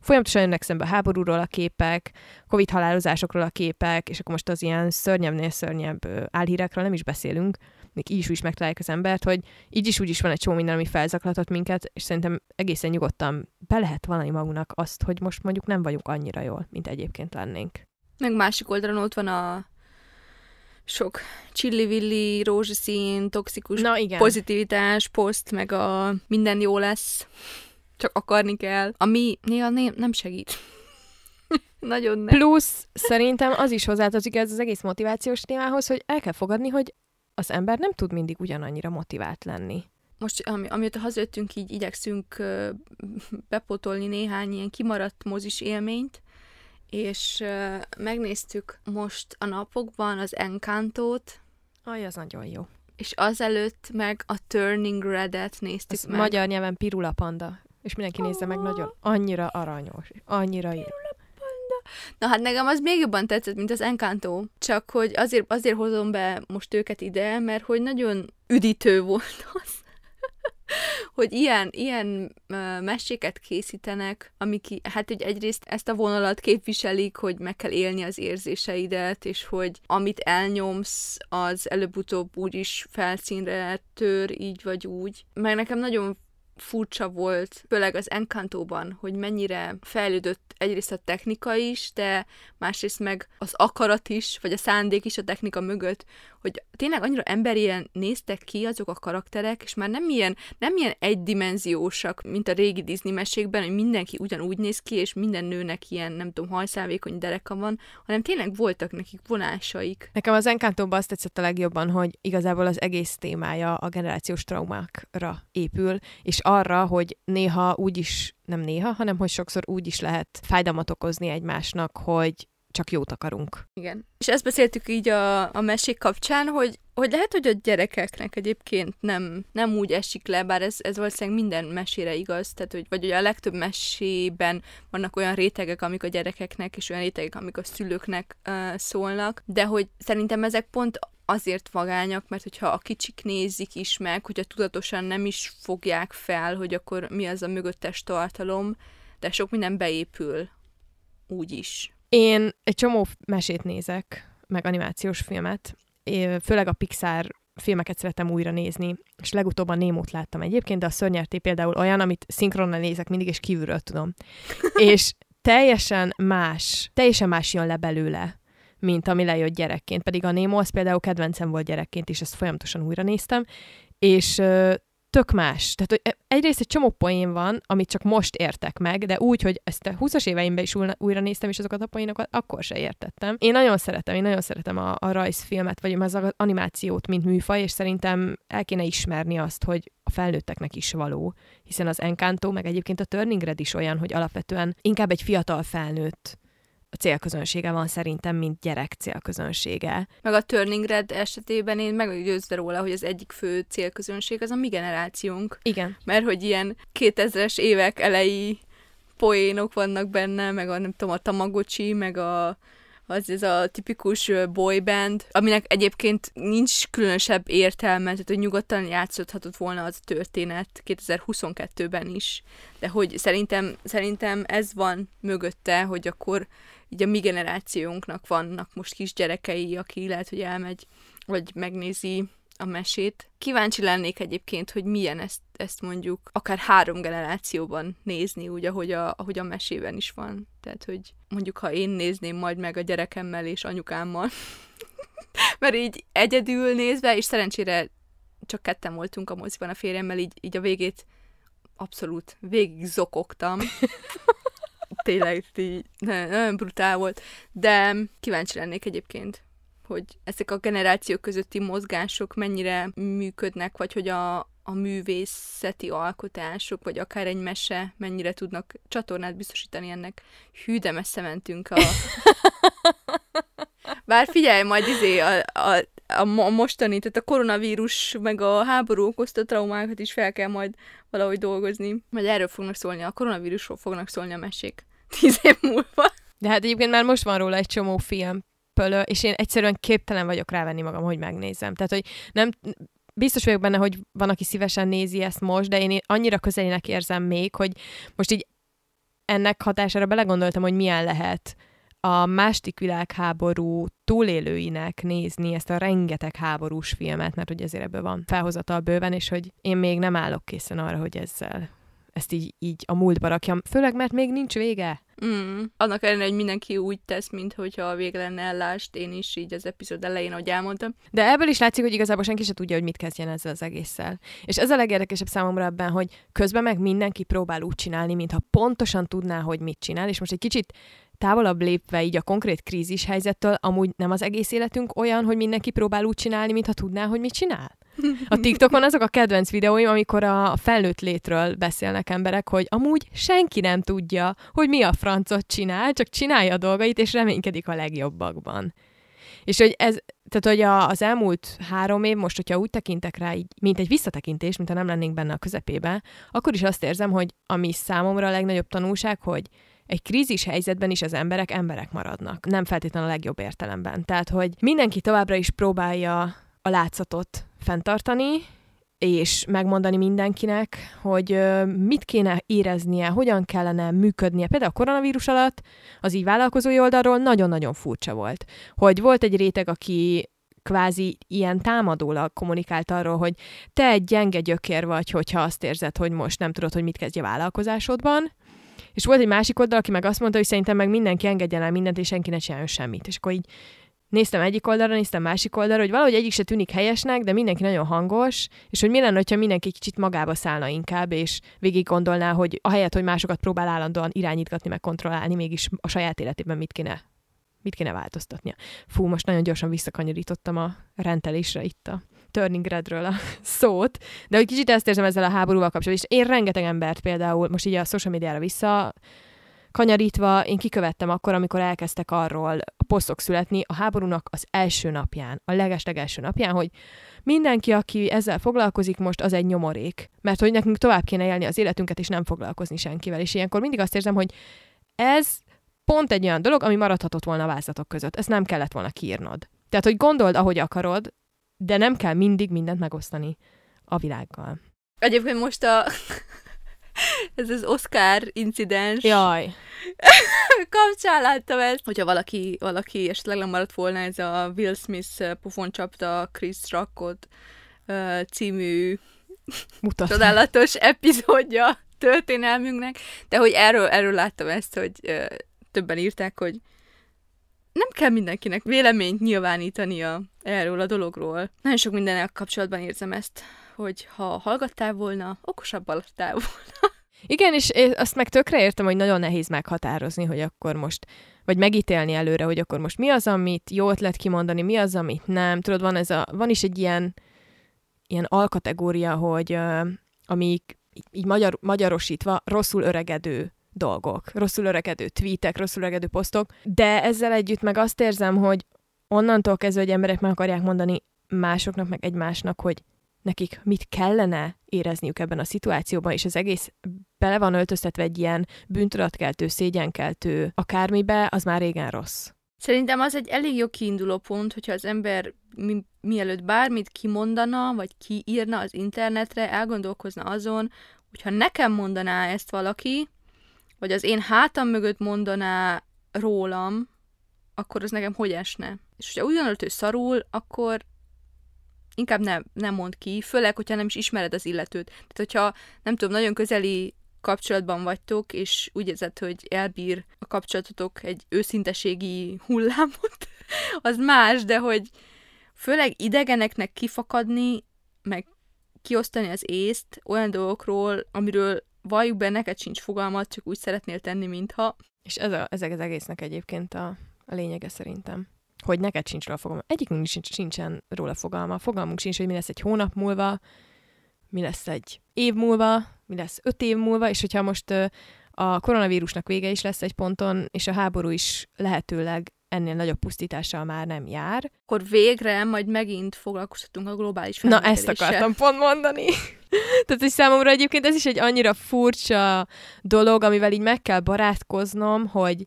folyamatosan jönnek szembe a háborúról a képek, Covid halálozásokról a képek, és akkor most az ilyen szörnyebbnél szörnyebb álhírekről nem is beszélünk, még így is, is megtalálják az embert, hogy így is úgy is van egy csomó minden, ami felzaklatott minket, és szerintem egészen nyugodtan be lehet valami magunknak azt, hogy most mondjuk nem vagyunk annyira jól, mint egyébként lennénk. Meg másik oldalon ott van a sok csillivilli, rózsaszín, toxikus Na, igen. pozitivitás, poszt, meg a minden jó lesz csak akarni kell, ami néha né- nem segít. <laughs> Nagyon nem. Plusz szerintem az is hozzátartozik ez az egész motivációs témához, hogy el kell fogadni, hogy az ember nem tud mindig ugyanannyira motivált lenni. Most, ami, amióta hazajöttünk, így igyekszünk uh, bepotolni néhány ilyen kimaradt mozis élményt, és uh, megnéztük most a napokban az Encantót. Aj, az nagyon jó. És azelőtt meg a Turning Red-et néztük az meg. magyar nyelven Pirula Panda és mindenki nézze meg, nagyon annyira aranyos, annyira jó. Na hát nekem az még jobban tetszett, mint az Encanto. Csak hogy azért, azért hozom be most őket ide, mert hogy nagyon üdítő volt <laughs> az, hogy ilyen, ilyen meséket készítenek, amik hát hogy egyrészt ezt a vonalat képviselik, hogy meg kell élni az érzéseidet, és hogy amit elnyomsz, az előbb-utóbb úgyis felszínre tör, így vagy úgy. Meg nekem nagyon furcsa volt, főleg az Encantóban, hogy mennyire fejlődött egyrészt a technika is, de másrészt meg az akarat is, vagy a szándék is a technika mögött, hogy tényleg annyira emberien néztek ki azok a karakterek, és már nem ilyen, nem ilyen egydimenziósak, mint a régi Disney mesékben, hogy mindenki ugyanúgy néz ki, és minden nőnek ilyen, nem tudom, hajszálvékony dereka van, hanem tényleg voltak nekik vonásaik. Nekem az Encantóban azt tetszett a legjobban, hogy igazából az egész témája a generációs traumákra épül, és arra, hogy néha úgy is, nem néha, hanem hogy sokszor úgy is lehet fájdalmat okozni egymásnak, hogy csak jót akarunk. Igen. És ezt beszéltük így a, a mesék kapcsán, hogy, hogy lehet, hogy a gyerekeknek egyébként nem, nem úgy esik le, bár ez, ez valószínűleg minden mesére igaz, tehát hogy, vagy hogy a legtöbb mesében vannak olyan rétegek, amik a gyerekeknek, és olyan rétegek, amik a szülőknek uh, szólnak, de hogy szerintem ezek pont azért vagányak, mert hogyha a kicsik nézik is meg, hogyha tudatosan nem is fogják fel, hogy akkor mi az a mögöttes tartalom, de sok minden beépül úgy is. Én egy csomó mesét nézek, meg animációs filmet, én főleg a Pixar filmeket szeretem újra nézni, és legutóbb a Némót láttam egyébként, de a Szörnyerté például olyan, amit szinkronnal nézek mindig, és kívülről tudom. <laughs> és teljesen más, teljesen más jön le belőle, mint ami lejött gyerekként. Pedig a Némo az például kedvencem volt gyerekként, és ezt folyamatosan újra néztem, és tök más. Tehát, hogy egyrészt egy csomó poén van, amit csak most értek meg, de úgy, hogy ezt a 20-as éveimben is újra néztem, és azokat a poénokat akkor se értettem. Én nagyon szeretem, én nagyon szeretem a, a rajzfilmet, vagy az animációt, mint műfaj, és szerintem el kéne ismerni azt, hogy a felnőtteknek is való, hiszen az Encanto, meg egyébként a Turning Red is olyan, hogy alapvetően inkább egy fiatal felnőtt célközönsége van szerintem, mint gyerek célközönsége. Meg a Turning Red esetében én meg győzve róla, hogy az egyik fő célközönség az a mi generációnk. Igen. Mert hogy ilyen 2000-es évek elejé poénok vannak benne, meg a nem tudom, a Tamagocsi, meg a az ez a tipikus boyband, aminek egyébként nincs különösebb értelme, tehát hogy nyugodtan játszódhatott volna az a történet 2022-ben is, de hogy szerintem, szerintem ez van mögötte, hogy akkor így a mi generációnknak vannak most kisgyerekei, aki lehet, hogy elmegy, vagy megnézi a mesét. Kíváncsi lennék egyébként, hogy milyen ezt, ezt mondjuk akár három generációban nézni, úgy, ahogy a, ahogy a mesében is van. Tehát, hogy mondjuk, ha én nézném majd meg a gyerekemmel és anyukámmal, <laughs> mert így egyedül nézve, és szerencsére csak ketten voltunk a moziban a férjemmel, így, így a végét abszolút végig zokogtam. <laughs> Tényleg, így, nagyon brutál volt. De kíváncsi lennék egyébként, hogy ezek a generációk közötti mozgások mennyire működnek, vagy hogy a, a művészeti alkotások, vagy akár egy mese mennyire tudnak csatornát biztosítani ennek. Hű, de messze mentünk a... <laughs> Bár figyelj, majd izé a, a, a mostani, tehát a koronavírus meg a háború okozta traumákat is fel kell majd valahogy dolgozni. Majd erről fognak szólni, a koronavírusról fognak szólni a mesék tíz év múlva. De hát egyébként már most van róla egy csomó film, pölö, és én egyszerűen képtelen vagyok rávenni magam, hogy megnézem. Tehát, hogy nem, biztos vagyok benne, hogy van, aki szívesen nézi ezt most, de én annyira közelének érzem még, hogy most így ennek hatására belegondoltam, hogy milyen lehet a második világháború túlélőinek nézni ezt a rengeteg háborús filmet, mert hogy ezért ebből van felhozatal bőven, és hogy én még nem állok készen arra, hogy ezzel ezt így, így a múltba rakjam, főleg mert még nincs vége. Mm. Annak ellenére, hogy mindenki úgy tesz, mintha a vége lenne ellást, én is így az epizód elején, ahogy elmondtam. De ebből is látszik, hogy igazából senki se tudja, hogy mit kezdjen ezzel az egésszel. És ez a legérdekesebb számomra ebben, hogy közben meg mindenki próbál úgy csinálni, mintha pontosan tudná, hogy mit csinál, és most egy kicsit távolabb lépve így a konkrét krízis helyzettől, amúgy nem az egész életünk olyan, hogy mindenki próbál úgy csinálni, mintha tudná, hogy mit csinál? <laughs> A TikTokon azok a kedvenc videóim, amikor a felnőtt létről beszélnek emberek, hogy amúgy senki nem tudja, hogy mi a francot csinál, csak csinálja a dolgait, és reménykedik a legjobbakban. És hogy ez, tehát hogy a, az elmúlt három év, most, hogyha úgy tekintek rá, így, mint egy visszatekintés, mint ha nem lennénk benne a közepébe, akkor is azt érzem, hogy ami számomra a legnagyobb tanulság, hogy egy krízis helyzetben is az emberek emberek maradnak. Nem feltétlenül a legjobb értelemben. Tehát, hogy mindenki továbbra is próbálja a látszatot fenntartani, és megmondani mindenkinek, hogy mit kéne éreznie, hogyan kellene működnie. Például a koronavírus alatt az így vállalkozói oldalról nagyon-nagyon furcsa volt. Hogy volt egy réteg, aki kvázi ilyen támadólag kommunikált arról, hogy te egy gyenge gyökér vagy, hogyha azt érzed, hogy most nem tudod, hogy mit kezdje vállalkozásodban, és volt egy másik oldal, aki meg azt mondta, hogy szerintem meg mindenki engedjen el mindent, és senki ne csináljon semmit. És akkor így néztem egyik oldalra, néztem másik oldalra, hogy valahogy egyik se tűnik helyesnek, de mindenki nagyon hangos, és hogy mi lenne, ha mindenki kicsit magába szállna inkább, és végig gondolná, hogy ahelyett, hogy másokat próbál állandóan irányítgatni, meg kontrollálni, mégis a saját életében mit kéne, mit kéne változtatnia. Fú, most nagyon gyorsan visszakanyarítottam a rendelésre itt a Turning Redről a <laughs> szót, de hogy kicsit ezt érzem ezzel a háborúval kapcsolatban, és én rengeteg embert például most így a social médiára vissza kanyarítva, én kikövettem akkor, amikor elkezdtek arról a posztok születni a háborúnak az első napján, a leges-legelső napján, hogy mindenki, aki ezzel foglalkozik most, az egy nyomorék. Mert hogy nekünk tovább kéne élni az életünket, és nem foglalkozni senkivel. És ilyenkor mindig azt érzem, hogy ez pont egy olyan dolog, ami maradhatott volna a vázatok között. Ezt nem kellett volna kiírnod. Tehát, hogy gondold, ahogy akarod, de nem kell mindig mindent megosztani a világgal. Egyébként most a... <laughs> ez az Oscar incidens. Jaj. <laughs> Kapcsán láttam ezt. Hogyha valaki, valaki esetleg maradt volna, ez a Will Smith pofon csapta Chris Rockot című Mutat. csodálatos epizódja történelmünknek, de hogy erről, erről láttam ezt, hogy uh, többen írták, hogy nem kell mindenkinek véleményt nyilvánítania erről a dologról. Nagyon sok mindennel kapcsolatban érzem ezt, hogy ha hallgattál volna, okosabb alattál volna. Igen, és azt meg tökre értem, hogy nagyon nehéz meghatározni, hogy akkor most, vagy megítélni előre, hogy akkor most mi az, amit jó ötlet kimondani, mi az, amit nem. Tudod, van, ez a, van is egy ilyen, ilyen alkategória, hogy uh, amik így magyar, magyarosítva rosszul öregedő dolgok, rosszul öregedő tweetek, rosszul öregedő posztok, de ezzel együtt meg azt érzem, hogy onnantól kezdve, hogy emberek meg akarják mondani másoknak, meg egymásnak, hogy nekik mit kellene érezniük ebben a szituációban, és az egész bele van öltöztetve egy ilyen bűntudatkeltő, szégyenkeltő akármibe, az már régen rossz. Szerintem az egy elég jó kiinduló pont, hogyha az ember mi, mielőtt bármit kimondana, vagy kiírna az internetre, elgondolkozna azon, hogyha nekem mondaná ezt valaki, vagy az én hátam mögött mondaná rólam, akkor az nekem hogy esne? És hogyha úgy gondolod, hogy szarul, akkor inkább nem, nem mond ki, főleg, hogyha nem is ismered az illetőt. Tehát, hogyha nem tudom, nagyon közeli kapcsolatban vagytok, és úgy érzed, hogy elbír a kapcsolatotok egy őszinteségi hullámot, <laughs> az más, de hogy főleg idegeneknek kifakadni, meg kiosztani az észt olyan dolgokról, amiről valljuk be, neked sincs fogalmat, csak úgy szeretnél tenni, mintha. És ez a, ezek az egésznek egyébként a, a lényege szerintem. Hogy neked sincs róla fogalma. Egyikünk sincs, sincsen róla fogalma. Fogalmunk sincs, hogy mi lesz egy hónap múlva, mi lesz egy év múlva, mi lesz öt év múlva, és hogyha most a koronavírusnak vége is lesz egy ponton, és a háború is lehetőleg ennél nagyobb pusztítással már nem jár. Akkor végre majd megint foglalkozhatunk a globális Na, ezt akartam pont mondani. <laughs> Tehát, hogy számomra egyébként ez is egy annyira furcsa dolog, amivel így meg kell barátkoznom, hogy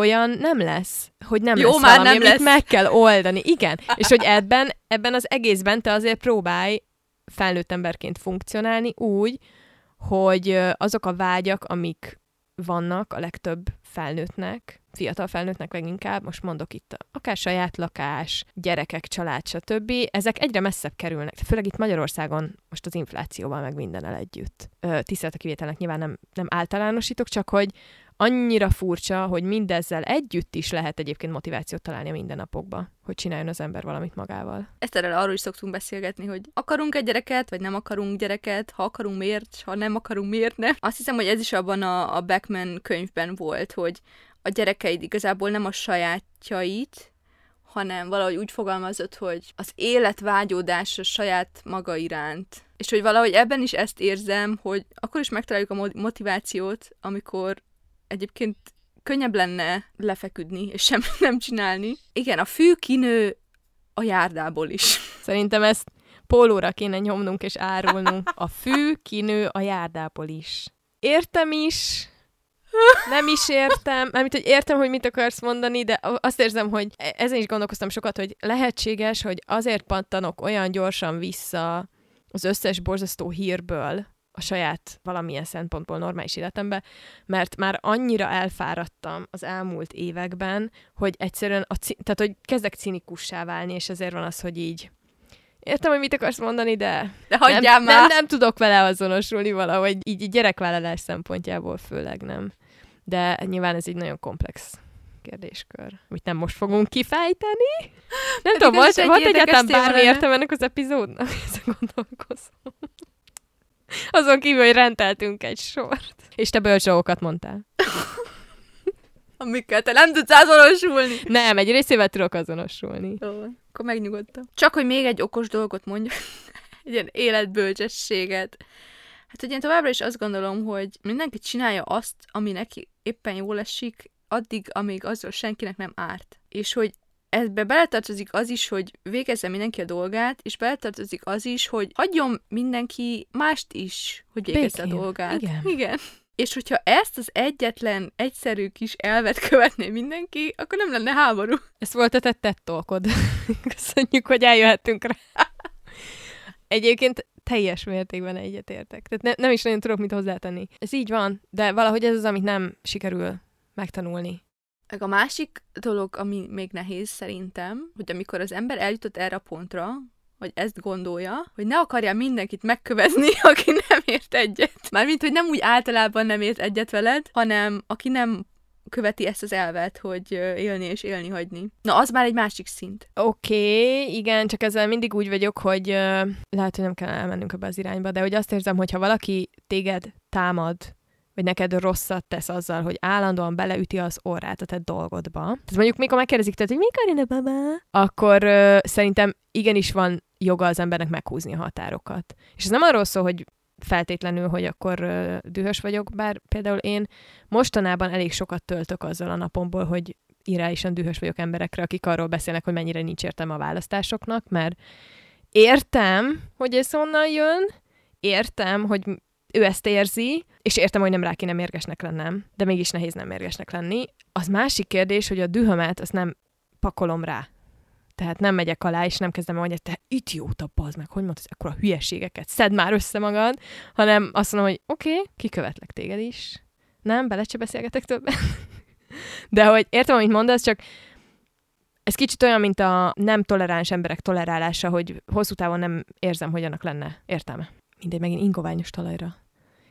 olyan nem lesz, hogy nem Jó, lesz már valami, nem lesz. meg kell oldani. Igen. És hogy ebben, ebben az egészben te azért próbálj felnőtt emberként funkcionálni úgy, hogy azok a vágyak, amik vannak a legtöbb felnőttnek, fiatal felnőttnek leginkább, most mondok itt akár saját lakás, gyerekek, család, stb. Ezek egyre messzebb kerülnek, főleg itt Magyarországon most az inflációval meg mindennel együtt. Tisztelt a kivételnek nyilván nem, nem általánosítok, csak hogy annyira furcsa, hogy mindezzel együtt is lehet egyébként motivációt találni a mindennapokba, hogy csináljon az ember valamit magával. Ezt erre arról is szoktunk beszélgetni, hogy akarunk egy gyereket, vagy nem akarunk gyereket, ha akarunk miért, ha nem akarunk miért nem. Azt hiszem, hogy ez is abban a, a Beckman könyvben volt, hogy a gyerekeid igazából nem a sajátjait, hanem valahogy úgy fogalmazott, hogy az élet vágyódás a saját maga iránt. És hogy valahogy ebben is ezt érzem, hogy akkor is megtaláljuk a motivációt, amikor egyébként könnyebb lenne lefeküdni, és sem <laughs> nem csinálni. Igen, a fű kinő a járdából is. <laughs> Szerintem ezt pólóra kéne nyomnunk és árulnunk. A fű kinő a járdából is. Értem is, nem is értem, mármint, hogy értem, hogy mit akarsz mondani, de azt érzem, hogy e- ezen is gondolkoztam sokat, hogy lehetséges, hogy azért pattanok olyan gyorsan vissza az összes borzasztó hírből, a saját valamilyen szempontból normális életembe, mert már annyira elfáradtam az elmúlt években, hogy egyszerűen, a ci- tehát hogy kezdek cinikussá válni, és ezért van az, hogy így Értem, hogy mit akarsz mondani, de, de hagyjál nem, már. Nem, nem tudok vele azonosulni valahogy, így gyerekvállalás szempontjából főleg nem. De nyilván ez egy nagyon komplex kérdéskör, amit nem most fogunk kifejteni. Nem tudom, volt, egy volt egyáltalán bármi értem ennek az epizódnak? <laughs> Ezen gondolkozom. <laughs> Azon kívül, hogy rendeltünk egy sort. És te bölcsókat mondtál. <laughs> Amikkel te nem tudsz azonosulni. Nem, egy részével tudok azonosulni. Jó, akkor megnyugodtam. Csak, hogy még egy okos dolgot mondjak. <laughs> egy ilyen életbölcsességet. Hát, hogy én továbbra is azt gondolom, hogy mindenki csinálja azt, ami neki éppen jól esik, addig, amíg azzal senkinek nem árt. És hogy ebbe beletartozik az is, hogy végezze mindenki a dolgát, és beletartozik az is, hogy hagyjon mindenki mást is, hogy végezze Békén. a dolgát. Igen. Igen. És hogyha ezt az egyetlen, egyszerű kis elvet követné mindenki, akkor nem lenne háború. Ez volt a te tettolkod. <laughs> Köszönjük, hogy eljöhettünk rá. Egyébként teljes mértékben egyetértek. Tehát ne, nem is nagyon tudok mit hozzátenni. Ez így van, de valahogy ez az, amit nem sikerül megtanulni. Meg a másik dolog, ami még nehéz szerintem, hogy amikor az ember eljutott erre a pontra, hogy ezt gondolja, hogy ne akarja mindenkit megkövezni, <laughs> aki nem ért egyet. Mármint, hogy nem úgy általában nem ért egyet veled, hanem aki nem követi ezt az elvet, hogy élni és élni hagyni. Na, az már egy másik szint. Oké, okay, igen, csak ezzel mindig úgy vagyok, hogy uh, lehet, hogy nem kell elmennünk ebbe az irányba, de hogy azt érzem, hogy ha valaki téged támad, vagy neked rosszat tesz azzal, hogy állandóan beleüti az orrát a te dolgodba. Tehát mondjuk, mikor megkérdezik tőled, hogy mikor jön a baba, akkor uh, szerintem igenis van joga az embernek meghúzni a határokat. És ez nem arról szól, hogy feltétlenül, hogy akkor uh, dühös vagyok, bár például én mostanában elég sokat töltök azzal a napomból, hogy irányosan dühös vagyok emberekre, akik arról beszélnek, hogy mennyire nincs értelme a választásoknak, mert értem, hogy ez honnan jön, értem, hogy ő ezt érzi, és értem, hogy nem rá kéne mérgesnek lennem, de mégis nehéz nem mérgesnek lenni. Az másik kérdés, hogy a dühömet azt nem pakolom rá. Tehát nem megyek alá, és nem kezdem mondani, hogy te idióta, bazd meg, hogy mondtad ekkora hülyeségeket, szedd már össze magad, hanem azt mondom, hogy oké, okay, kikövetlek téged is. Nem, bele se beszélgetek többet. <laughs> De hogy értem, amit mondasz, csak ez kicsit olyan, mint a nem toleráns emberek tolerálása, hogy hosszú távon nem érzem, hogy annak lenne értelme. Mindegy, megint ingoványos talajra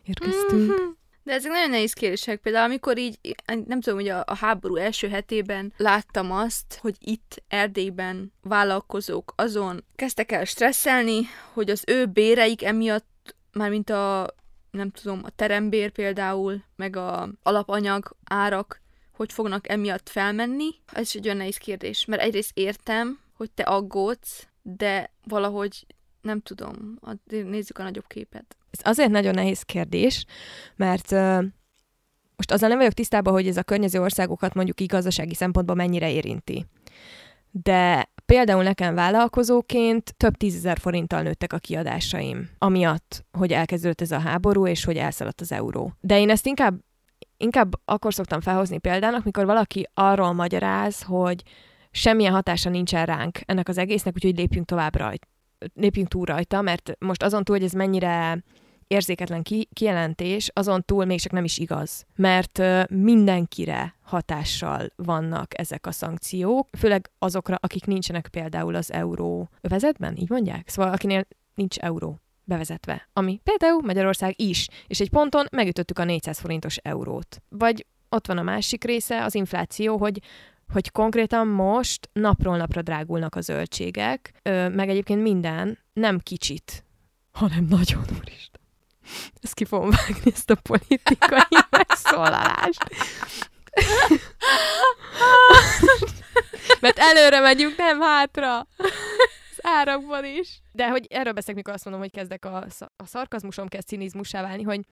érkeztünk. Mm-hmm. De ezek nagyon nehéz kérdések. Például amikor így, nem tudom, hogy a, a háború első hetében láttam azt, hogy itt Erdélyben vállalkozók azon kezdtek el stresszelni, hogy az ő béreik emiatt, mármint a, nem tudom, a terembér például, meg a alapanyag árak, hogy fognak emiatt felmenni. Ez is egy olyan nehéz kérdés, mert egyrészt értem, hogy te aggódsz, de valahogy nem tudom, nézzük a nagyobb képet. Ez azért nagyon nehéz kérdés, mert most azzal nem vagyok tisztában, hogy ez a környező országokat mondjuk így gazdasági szempontból mennyire érinti. De például nekem vállalkozóként több tízezer forinttal nőttek a kiadásaim, amiatt, hogy elkezdődött ez a háború, és hogy elszaladt az euró. De én ezt inkább, inkább akkor szoktam felhozni példának, mikor valaki arról magyaráz, hogy semmilyen hatása nincsen ránk ennek az egésznek, úgyhogy lépjünk tovább rajta lépjünk túl rajta, mert most azon túl, hogy ez mennyire érzéketlen ki, kijelentés, azon túl még csak nem is igaz. Mert mindenkire hatással vannak ezek a szankciók, főleg azokra, akik nincsenek például az euró övezetben, így mondják? Szóval akinél nincs euró bevezetve, ami például Magyarország is, és egy ponton megütöttük a 400 forintos eurót. Vagy ott van a másik része, az infláció, hogy hogy konkrétan most napról napra drágulnak a zöldségek, meg egyébként minden, nem kicsit, hanem nagyon, úristen. Ezt ki fogom vágni, ezt a politikai <laughs> megszólalást. Mert előre megyünk, nem hátra. Az árakban is. De hogy erről beszélek, mikor azt mondom, hogy kezdek a, a szarkazmusom kezd cinizmussá válni, hogy,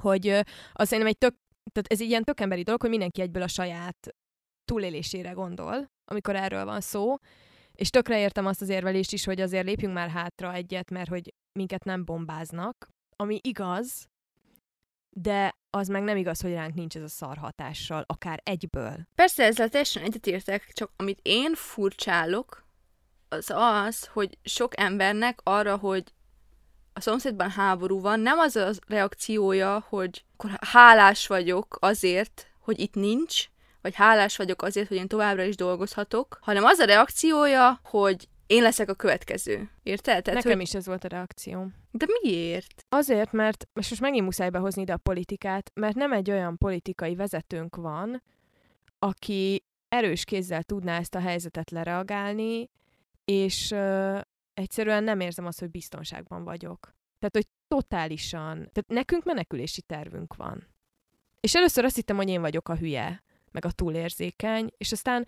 hogy azt szerintem egy tök, tehát ez egy ilyen tök emberi dolog, hogy mindenki egyből a saját túlélésére gondol, amikor erről van szó, és tökre értem azt az érvelést is, hogy azért lépjünk már hátra egyet, mert hogy minket nem bombáznak, ami igaz, de az meg nem igaz, hogy ránk nincs ez a szar hatással, akár egyből. Persze, ezzel teljesen egyetértek, csak amit én furcsálok, az az, hogy sok embernek arra, hogy a szomszédban háború van, nem az a reakciója, hogy akkor hálás vagyok azért, hogy itt nincs, vagy hálás vagyok azért, hogy én továbbra is dolgozhatok, hanem az a reakciója, hogy én leszek a következő. Érted? Tehát, Nekem hogy... is ez volt a reakció. De miért? Azért, mert és most megint muszáj behozni ide a politikát, mert nem egy olyan politikai vezetőnk van, aki erős kézzel tudná ezt a helyzetet lereagálni, és uh, egyszerűen nem érzem azt, hogy biztonságban vagyok. Tehát, hogy totálisan. Tehát nekünk menekülési tervünk van. És először azt hittem, hogy én vagyok a hülye, meg a túlérzékeny, és aztán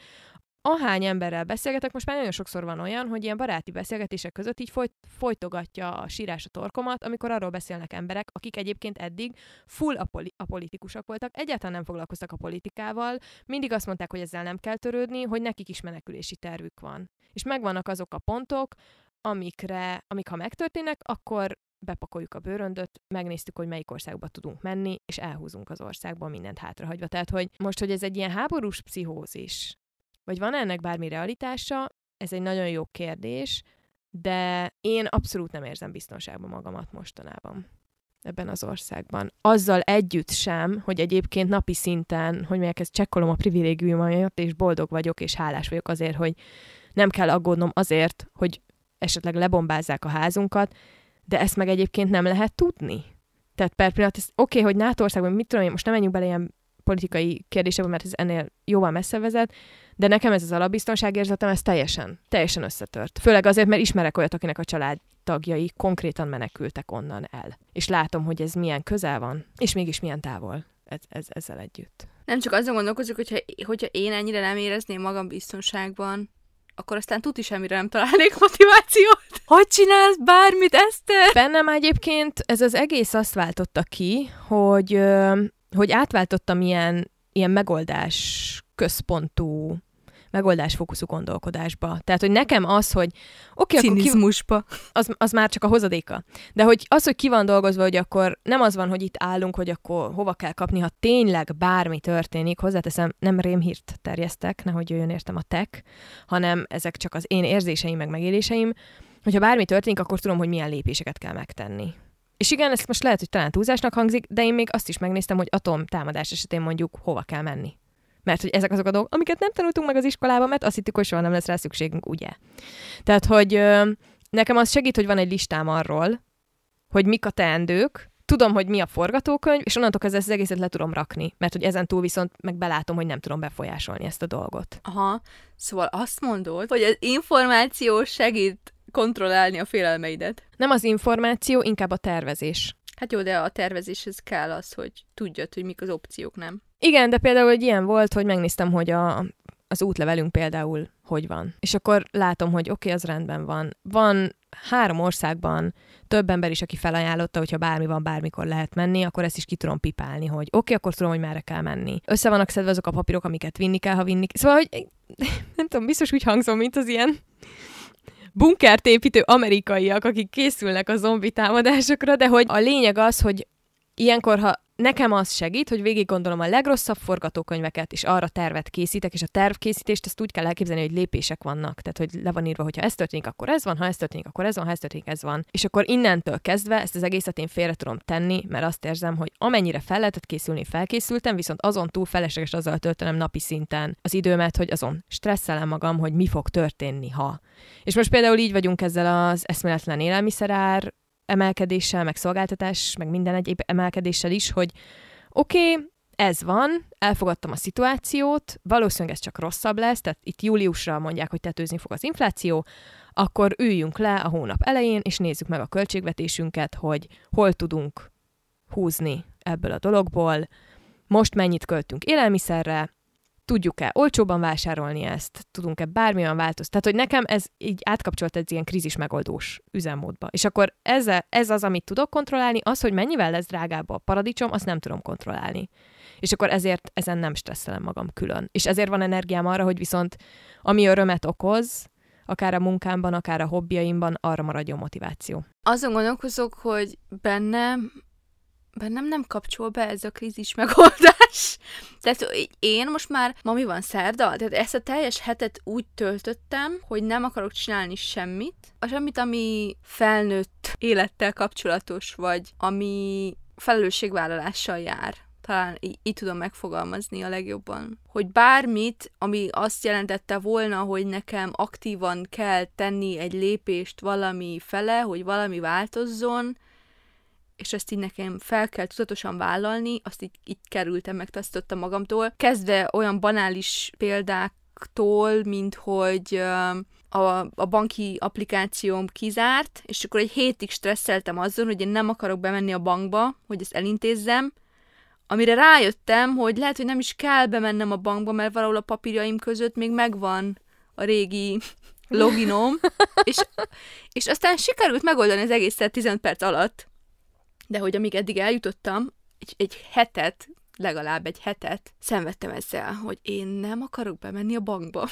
ahány emberrel beszélgetek, most már nagyon sokszor van olyan, hogy ilyen baráti beszélgetések között így folyt, folytogatja a sírás a torkomat, amikor arról beszélnek emberek, akik egyébként eddig full a, poli- a politikusok voltak, egyáltalán nem foglalkoztak a politikával, mindig azt mondták, hogy ezzel nem kell törődni, hogy nekik is menekülési tervük van. És megvannak azok a pontok, amikre, amik ha megtörténnek, akkor bepakoljuk a bőröndöt, megnéztük, hogy melyik országba tudunk menni, és elhúzunk az országból mindent hátrahagyva. Tehát, hogy most, hogy ez egy ilyen háborús pszichózis, vagy van ennek bármi realitása, ez egy nagyon jó kérdés, de én abszolút nem érzem biztonságban magamat mostanában ebben az országban. Azzal együtt sem, hogy egyébként napi szinten, hogy mondják, ezt csekkolom a privilégiumaimat, és boldog vagyok, és hálás vagyok azért, hogy nem kell aggódnom azért, hogy esetleg lebombázzák a házunkat, de ezt meg egyébként nem lehet tudni. Tehát per pillanat, oké, okay, hogy NATO országban, mit tudom én, most nem menjünk bele ilyen politikai kérdésekben, mert ez ennél jóval messze vezet, de nekem ez az alapbiztonságérzetem, ez teljesen, teljesen összetört. Főleg azért, mert ismerek olyat, akinek a család tagjai konkrétan menekültek onnan el. És látom, hogy ez milyen közel van, és mégis milyen távol ez, ez, ezzel együtt. Nem csak azon gondolkozok, hogyha, hogyha én ennyire nem érezném magam biztonságban, akkor aztán tuti semmire nem találnék motivációt. <laughs> Hogy csinálsz bármit, Eszter? Bennem egyébként ez az egész azt váltotta ki, hogy, hogy átváltottam ilyen, ilyen megoldás központú megoldásfókuszú gondolkodásba. Tehát, hogy nekem az, hogy oké, okay, Cinizmusba. Ki, az, az már csak a hozadéka. De hogy az, hogy ki van dolgozva, hogy akkor nem az van, hogy itt állunk, hogy akkor hova kell kapni, ha tényleg bármi történik, hozzáteszem, nem rémhírt terjesztek, nehogy jöjjön értem a tech, hanem ezek csak az én érzéseim, meg megéléseim, hogyha bármi történik, akkor tudom, hogy milyen lépéseket kell megtenni. És igen, ezt most lehet, hogy talán túlzásnak hangzik, de én még azt is megnéztem, hogy atom támadás esetén mondjuk hova kell menni. Mert hogy ezek azok a dolgok, amiket nem tanultunk meg az iskolában, mert azt hittük, hogy soha nem lesz rá szükségünk, ugye? Tehát, hogy ö, nekem az segít, hogy van egy listám arról, hogy mik a teendők, tudom, hogy mi a forgatókönyv, és onnantól kezdve ezt az egészet le tudom rakni, mert hogy ezen túl viszont meg belátom, hogy nem tudom befolyásolni ezt a dolgot. Aha, szóval azt mondod, hogy az információ segít kontrollálni a félelmeidet. Nem az információ, inkább a tervezés. Hát jó, de a tervezéshez kell az, hogy tudjad, hogy mik az opciók, nem? Igen, de például egy ilyen volt, hogy megnéztem, hogy a, az útlevelünk például hogy van. És akkor látom, hogy oké, okay, az rendben van. Van három országban több ember is, aki felajánlotta, hogyha bármi van, bármikor lehet menni, akkor ezt is ki tudom pipálni, hogy oké, okay, akkor tudom, hogy merre kell menni. Össze vannak szedve azok a papírok, amiket vinni kell, ha vinni. Szóval, hogy <laughs> nem tudom, biztos úgy hangzom, mint az ilyen bunkert építő amerikaiak, akik készülnek a zombi támadásokra, de hogy a lényeg az, hogy ilyenkor, ha nekem az segít, hogy végig gondolom a legrosszabb forgatókönyveket, és arra tervet készítek, és a tervkészítést ezt úgy kell elképzelni, hogy lépések vannak. Tehát, hogy le van írva, hogy ha ez történik, akkor ez van, ha ez történik, akkor ez van, ha ez történik, ez van. És akkor innentől kezdve ezt az egészet én félre tudom tenni, mert azt érzem, hogy amennyire fel lehetett készülni, felkészültem, viszont azon túl felesleges azzal töltenem napi szinten az időmet, hogy azon stresszelem magam, hogy mi fog történni, ha. És most például így vagyunk ezzel az eszméletlen élelmiszerár emelkedéssel, meg szolgáltatás, meg minden egyéb emelkedéssel is, hogy oké, okay, ez van, elfogadtam a szituációt, valószínűleg ez csak rosszabb lesz, tehát itt júliusra mondják, hogy tetőzni fog az infláció, akkor üljünk le a hónap elején, és nézzük meg a költségvetésünket, hogy hol tudunk húzni ebből a dologból, most mennyit költünk élelmiszerre, tudjuk-e olcsóban vásárolni ezt, tudunk-e bármilyen változtatni. Tehát, hogy nekem ez így átkapcsolt egy ilyen krízis megoldós üzemmódba. És akkor ez, ez az, amit tudok kontrollálni, az, hogy mennyivel lesz drágább a paradicsom, azt nem tudom kontrollálni. És akkor ezért ezen nem stresszelem magam külön. És ezért van energiám arra, hogy viszont ami örömet okoz, akár a munkámban, akár a hobbiaimban, arra maradjon motiváció. Azon gondolkozok, hogy bennem bennem nem kapcsol be ez a krízis megoldás. <laughs> Tehát én most már, ma mi van, szerda? Tehát ezt a teljes hetet úgy töltöttem, hogy nem akarok csinálni semmit. A semmit, ami felnőtt élettel kapcsolatos, vagy ami felelősségvállalással jár talán így, így tudom megfogalmazni a legjobban. Hogy bármit, ami azt jelentette volna, hogy nekem aktívan kell tenni egy lépést valami fele, hogy valami változzon, és ezt így nekem fel kell tudatosan vállalni, azt így, így kerültem, megtaszítottam magamtól. Kezdve olyan banális példáktól, mint hogy a, a banki applikációm kizárt, és akkor egy hétig stresszeltem azon, hogy én nem akarok bemenni a bankba, hogy ezt elintézzem, amire rájöttem, hogy lehet, hogy nem is kell bemennem a bankba, mert valahol a papírjaim között még megvan a régi loginom, <laughs> és, és aztán sikerült megoldani az egészet 15 perc alatt, de hogy amíg eddig eljutottam, egy, egy hetet, legalább egy hetet szenvedtem ezzel, hogy én nem akarok bemenni a bankba. <laughs> Oké,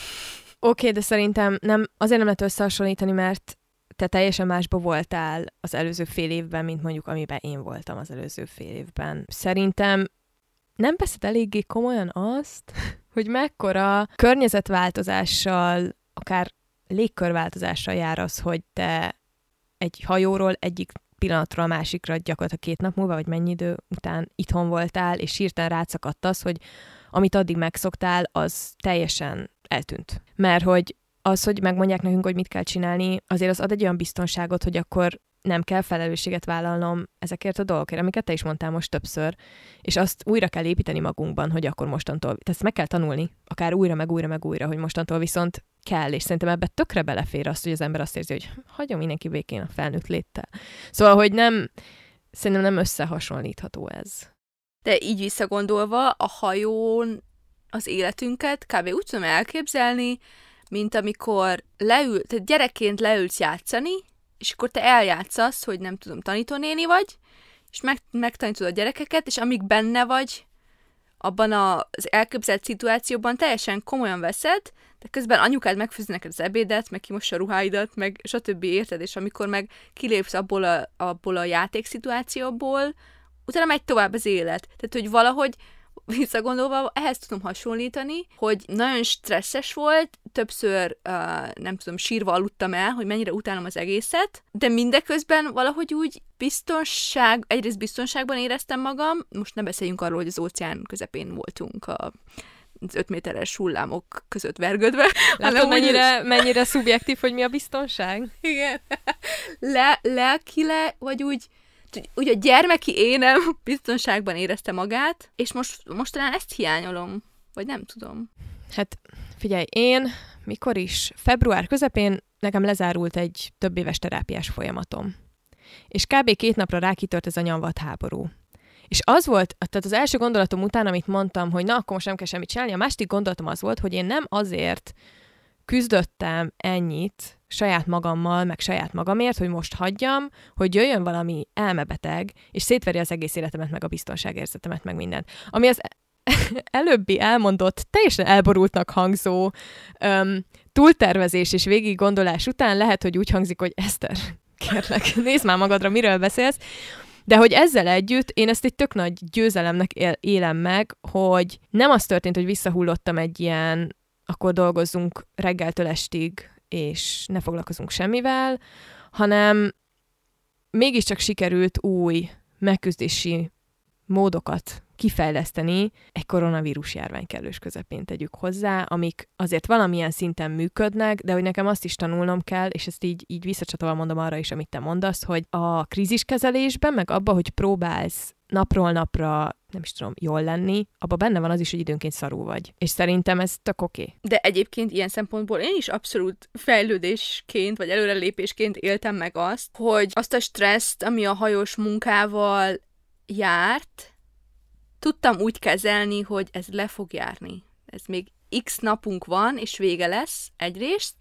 okay, de szerintem nem, azért nem lehet összehasonlítani, mert te teljesen másba voltál az előző fél évben, mint mondjuk amiben én voltam az előző fél évben. Szerintem nem veszed eléggé komolyan azt, <laughs> hogy mekkora környezetváltozással, akár légkörváltozással jár az, hogy te egy hajóról egyik pillanatról a másikra gyakorlatilag két nap múlva, vagy mennyi idő után itthon voltál, és sírtán rátszakadt az, hogy amit addig megszoktál, az teljesen eltűnt. Mert hogy az, hogy megmondják nekünk, hogy mit kell csinálni, azért az ad egy olyan biztonságot, hogy akkor nem kell felelősséget vállalnom ezekért a dolgokért, amiket te is mondtál most többször, és azt újra kell építeni magunkban, hogy akkor mostantól, tehát ezt meg kell tanulni, akár újra, meg újra, meg újra, hogy mostantól viszont kell, és szerintem ebbe tökre belefér azt, hogy az ember azt érzi, hogy hagyom mindenki békén a felnőtt léttel. Szóval, hogy nem, szerintem nem összehasonlítható ez. De így visszagondolva, a hajón az életünket kb. úgy tudom elképzelni, mint amikor leül, tehát gyerekként leülsz játszani, és akkor te eljátszasz, hogy nem tudom, tanítónéni vagy, és meg, megtanítod a gyerekeket, és amíg benne vagy, abban az elképzelt szituációban teljesen komolyan veszed, de közben anyukád megfőzi neked az ebédet, meg kimossa a ruháidat, meg stb. érted, és amikor meg kilépsz abból a, abból a játékszituációból, utána megy tovább az élet. Tehát, hogy valahogy visszagondolva ehhez tudom hasonlítani, hogy nagyon stresszes volt, többször, uh, nem tudom, sírva aludtam el, hogy mennyire utálom az egészet, de mindeközben valahogy úgy biztonság, egyrészt biztonságban éreztem magam, most ne beszéljünk arról, hogy az óceán közepén voltunk a az öt méteres hullámok között vergődve. Látod, mennyire, úgy... mennyire szubjektív, hogy mi a biztonság? Igen. <laughs> Le, lelkile, vagy úgy úgy a gyermeki énem biztonságban érezte magát, és most, most talán ezt hiányolom, vagy nem tudom. Hát figyelj, én mikor is? Február közepén nekem lezárult egy több éves terápiás folyamatom. És kb. két napra rákitört ez a nyomvat háború. És az volt, tehát az első gondolatom után, amit mondtam, hogy na, akkor most nem kell semmit csinálni, a másik gondolatom az volt, hogy én nem azért küzdöttem ennyit saját magammal, meg saját magamért, hogy most hagyjam, hogy jöjjön valami elmebeteg, és szétveri az egész életemet, meg a biztonságérzetemet, meg mindent. Ami az <laughs> előbbi elmondott, teljesen elborultnak hangzó um, túltervezés és végig gondolás után lehet, hogy úgy hangzik, hogy Eszter, kérlek, <laughs> nézd már magadra, miről beszélsz, de hogy ezzel együtt én ezt egy tök nagy győzelemnek él, élem meg, hogy nem az történt, hogy visszahullottam egy ilyen akkor dolgozzunk reggeltől estig, és ne foglalkozunk semmivel, hanem mégiscsak sikerült új megküzdési módokat kifejleszteni egy koronavírus járvány kellős közepén tegyük hozzá, amik azért valamilyen szinten működnek, de hogy nekem azt is tanulnom kell, és ezt így, így visszacsatolva mondom arra is, amit te mondasz, hogy a kríziskezelésben, meg abba, hogy próbálsz napról napra, nem is tudom, jól lenni, abban benne van az is, hogy időnként szarú vagy. És szerintem ez tök oké. Okay. De egyébként ilyen szempontból én is abszolút fejlődésként, vagy előrelépésként éltem meg azt, hogy azt a stresszt, ami a hajós munkával járt, tudtam úgy kezelni, hogy ez le fog járni. Ez még x napunk van, és vége lesz egyrészt.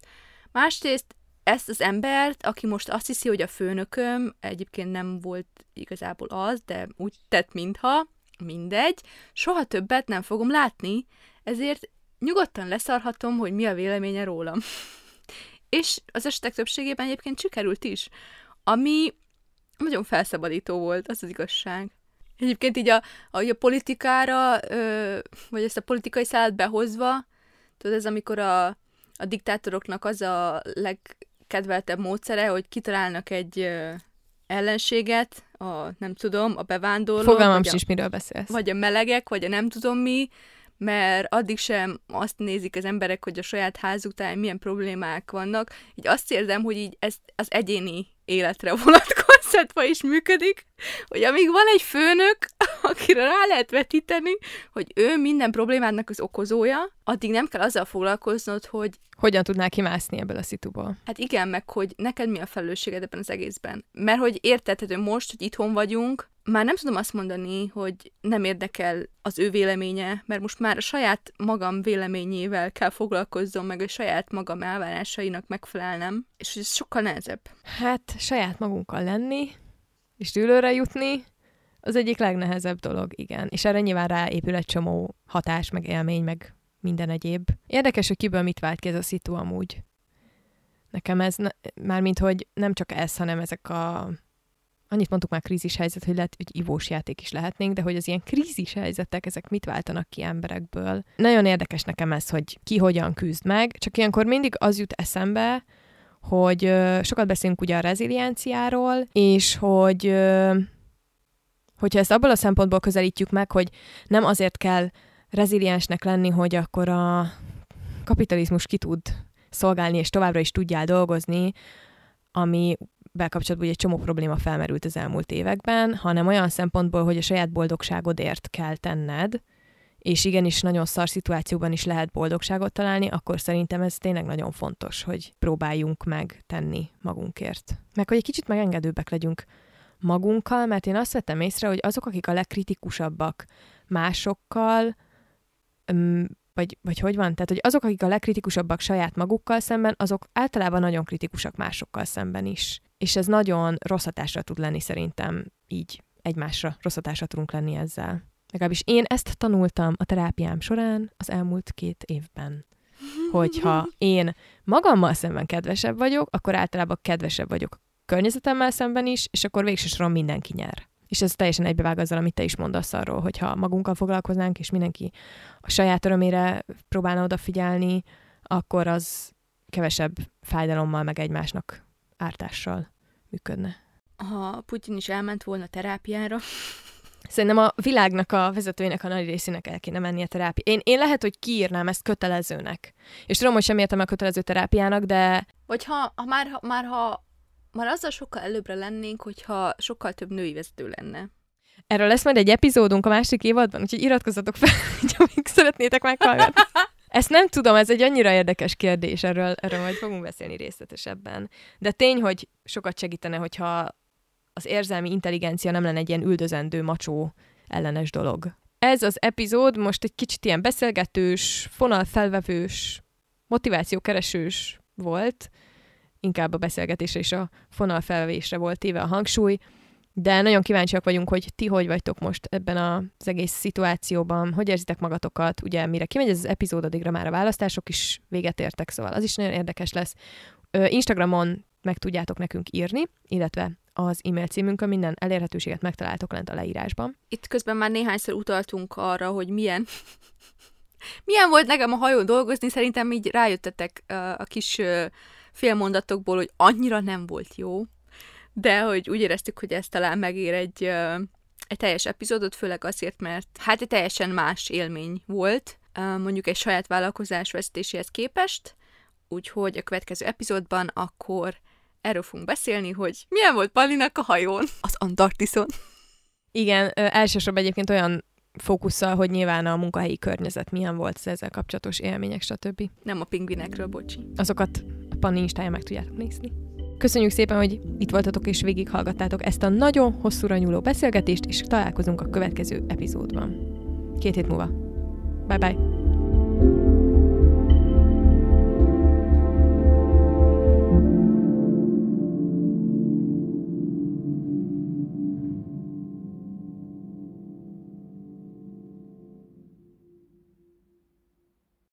Másrészt ezt az embert, aki most azt hiszi, hogy a főnököm, egyébként nem volt igazából az, de úgy tett, mintha, mindegy, soha többet nem fogom látni, ezért nyugodtan leszarhatom, hogy mi a véleménye rólam. <laughs> És az esetek többségében egyébként sikerült is, ami nagyon felszabadító volt, az az igazság. Egyébként így a, a, a politikára, ö, vagy ezt a politikai szállat behozva, tudod, ez amikor a, a diktátoroknak az a legkedveltebb módszere, hogy kitalálnak egy ö, ellenséget, a nem tudom, a bevándorlók. Fogalmam is, miről beszélsz. Vagy a melegek, vagy a nem tudom mi, mert addig sem azt nézik az emberek, hogy a saját házuk táján milyen problémák vannak. Így azt érzem, hogy így ez az egyéni életre <laughs> vonatkoztatva is működik, hogy amíg van egy főnök, <laughs> akire rá lehet vetíteni, hogy ő minden problémának az okozója, addig nem kell azzal foglalkoznod, hogy... Hogyan tudnál kimászni ebből a szituból? Hát igen, meg hogy neked mi a felelősséged ebben az egészben. Mert hogy érted, most, hogy itthon vagyunk, már nem tudom azt mondani, hogy nem érdekel az ő véleménye, mert most már a saját magam véleményével kell foglalkozzon, meg a saját magam elvárásainak megfelelnem, és ez sokkal nehezebb. Hát saját magunkkal lenni, és dűlőre jutni, az egyik legnehezebb dolog, igen. És erre nyilván ráépül egy csomó hatás, meg élmény, meg minden egyéb. Érdekes, hogy kiből mit vált ki ez a szitu amúgy. Nekem ez, mármint, hogy nem csak ez, hanem ezek a annyit mondtuk már krízis helyzet, hogy lehet, hogy ivós játék is lehetnénk, de hogy az ilyen krízis helyzetek, ezek mit váltanak ki emberekből. Nagyon érdekes nekem ez, hogy ki hogyan küzd meg, csak ilyenkor mindig az jut eszembe, hogy sokat beszélünk ugye a rezilienciáról, és hogy hogyha ezt abból a szempontból közelítjük meg, hogy nem azért kell reziliensnek lenni, hogy akkor a kapitalizmus ki tud szolgálni, és továbbra is tudjál dolgozni, ami kapcsolatban egy csomó probléma felmerült az elmúlt években, hanem olyan szempontból, hogy a saját boldogságodért kell tenned, és igenis nagyon szar szituációban is lehet boldogságot találni, akkor szerintem ez tényleg nagyon fontos, hogy próbáljunk meg tenni magunkért. Meg hogy egy kicsit megengedőbbek legyünk magunkkal, mert én azt vettem észre, hogy azok, akik a legkritikusabbak másokkal, vagy, vagy hogy van? Tehát, hogy azok, akik a legkritikusabbak saját magukkal szemben, azok általában nagyon kritikusak másokkal szemben is. És ez nagyon rossz hatásra tud lenni szerintem így egymásra. Rossz hatásra tudunk lenni ezzel. Legalábbis én ezt tanultam a terápiám során az elmúlt két évben. Hogyha én magammal szemben kedvesebb vagyok, akkor általában kedvesebb vagyok környezetemmel szemben is, és akkor végső soron mindenki nyer. És ez teljesen egybevág azzal, amit te is mondasz arról, hogyha magunkkal foglalkoznánk, és mindenki a saját örömére próbálna odafigyelni, akkor az kevesebb fájdalommal, meg egymásnak ártással működne. Ha Putyin is elment volna terápiára, Szerintem a világnak a vezetőinek a nagy részének el kéne menni a terápia. Én, én lehet, hogy kiírnám ezt kötelezőnek. És tudom, hogy sem értem a kötelező terápiának, de... Vagy ha, ha már, ha, már ha már azzal sokkal előbbre lennénk, hogyha sokkal több női vezető lenne. Erről lesz majd egy epizódunk a másik évadban, úgyhogy iratkozzatok fel, <laughs> hogy amíg szeretnétek meghallgatni. Ezt nem tudom, ez egy annyira érdekes kérdés, erről, erről majd fogunk beszélni részletesebben. De tény, hogy sokat segítene, hogyha az érzelmi intelligencia nem lenne egy ilyen üldözendő, macsó ellenes dolog. Ez az epizód most egy kicsit ilyen beszélgetős, fonalfelvevős, motivációkeresős volt, inkább a beszélgetésre és a fonalfelvevésre volt téve a hangsúly, de nagyon kíváncsiak vagyunk, hogy ti hogy vagytok most ebben az egész szituációban, hogy érzitek magatokat, ugye mire kimegy ez az epizód, addigra már a választások is véget értek, szóval az is nagyon érdekes lesz. Instagramon meg tudjátok nekünk írni, illetve az e-mail címünkön minden elérhetőséget megtaláltok lent a leírásban. Itt közben már néhányszor utaltunk arra, hogy milyen <laughs> milyen volt nekem a hajón dolgozni, szerintem így rájöttetek a kis félmondatokból, hogy annyira nem volt jó, de hogy úgy éreztük, hogy ez talán megér egy, egy teljes epizódot, főleg azért, mert hát egy teljesen más élmény volt, mondjuk egy saját vállalkozás vezetéséhez képest, úgyhogy a következő epizódban akkor erről fogunk beszélni, hogy milyen volt Palinak a hajón az Antarktiszon. Igen, elsősorban egyébként olyan fókusszal, hogy nyilván a munkahelyi környezet milyen volt az ezzel kapcsolatos élmények, stb. Nem a pingvinekről, bocsi. Azokat a Panni Instáján meg tudjátok nézni. Köszönjük szépen, hogy itt voltatok és végighallgattátok ezt a nagyon hosszúra nyúló beszélgetést, és találkozunk a következő epizódban. Két hét múlva. Bye bye!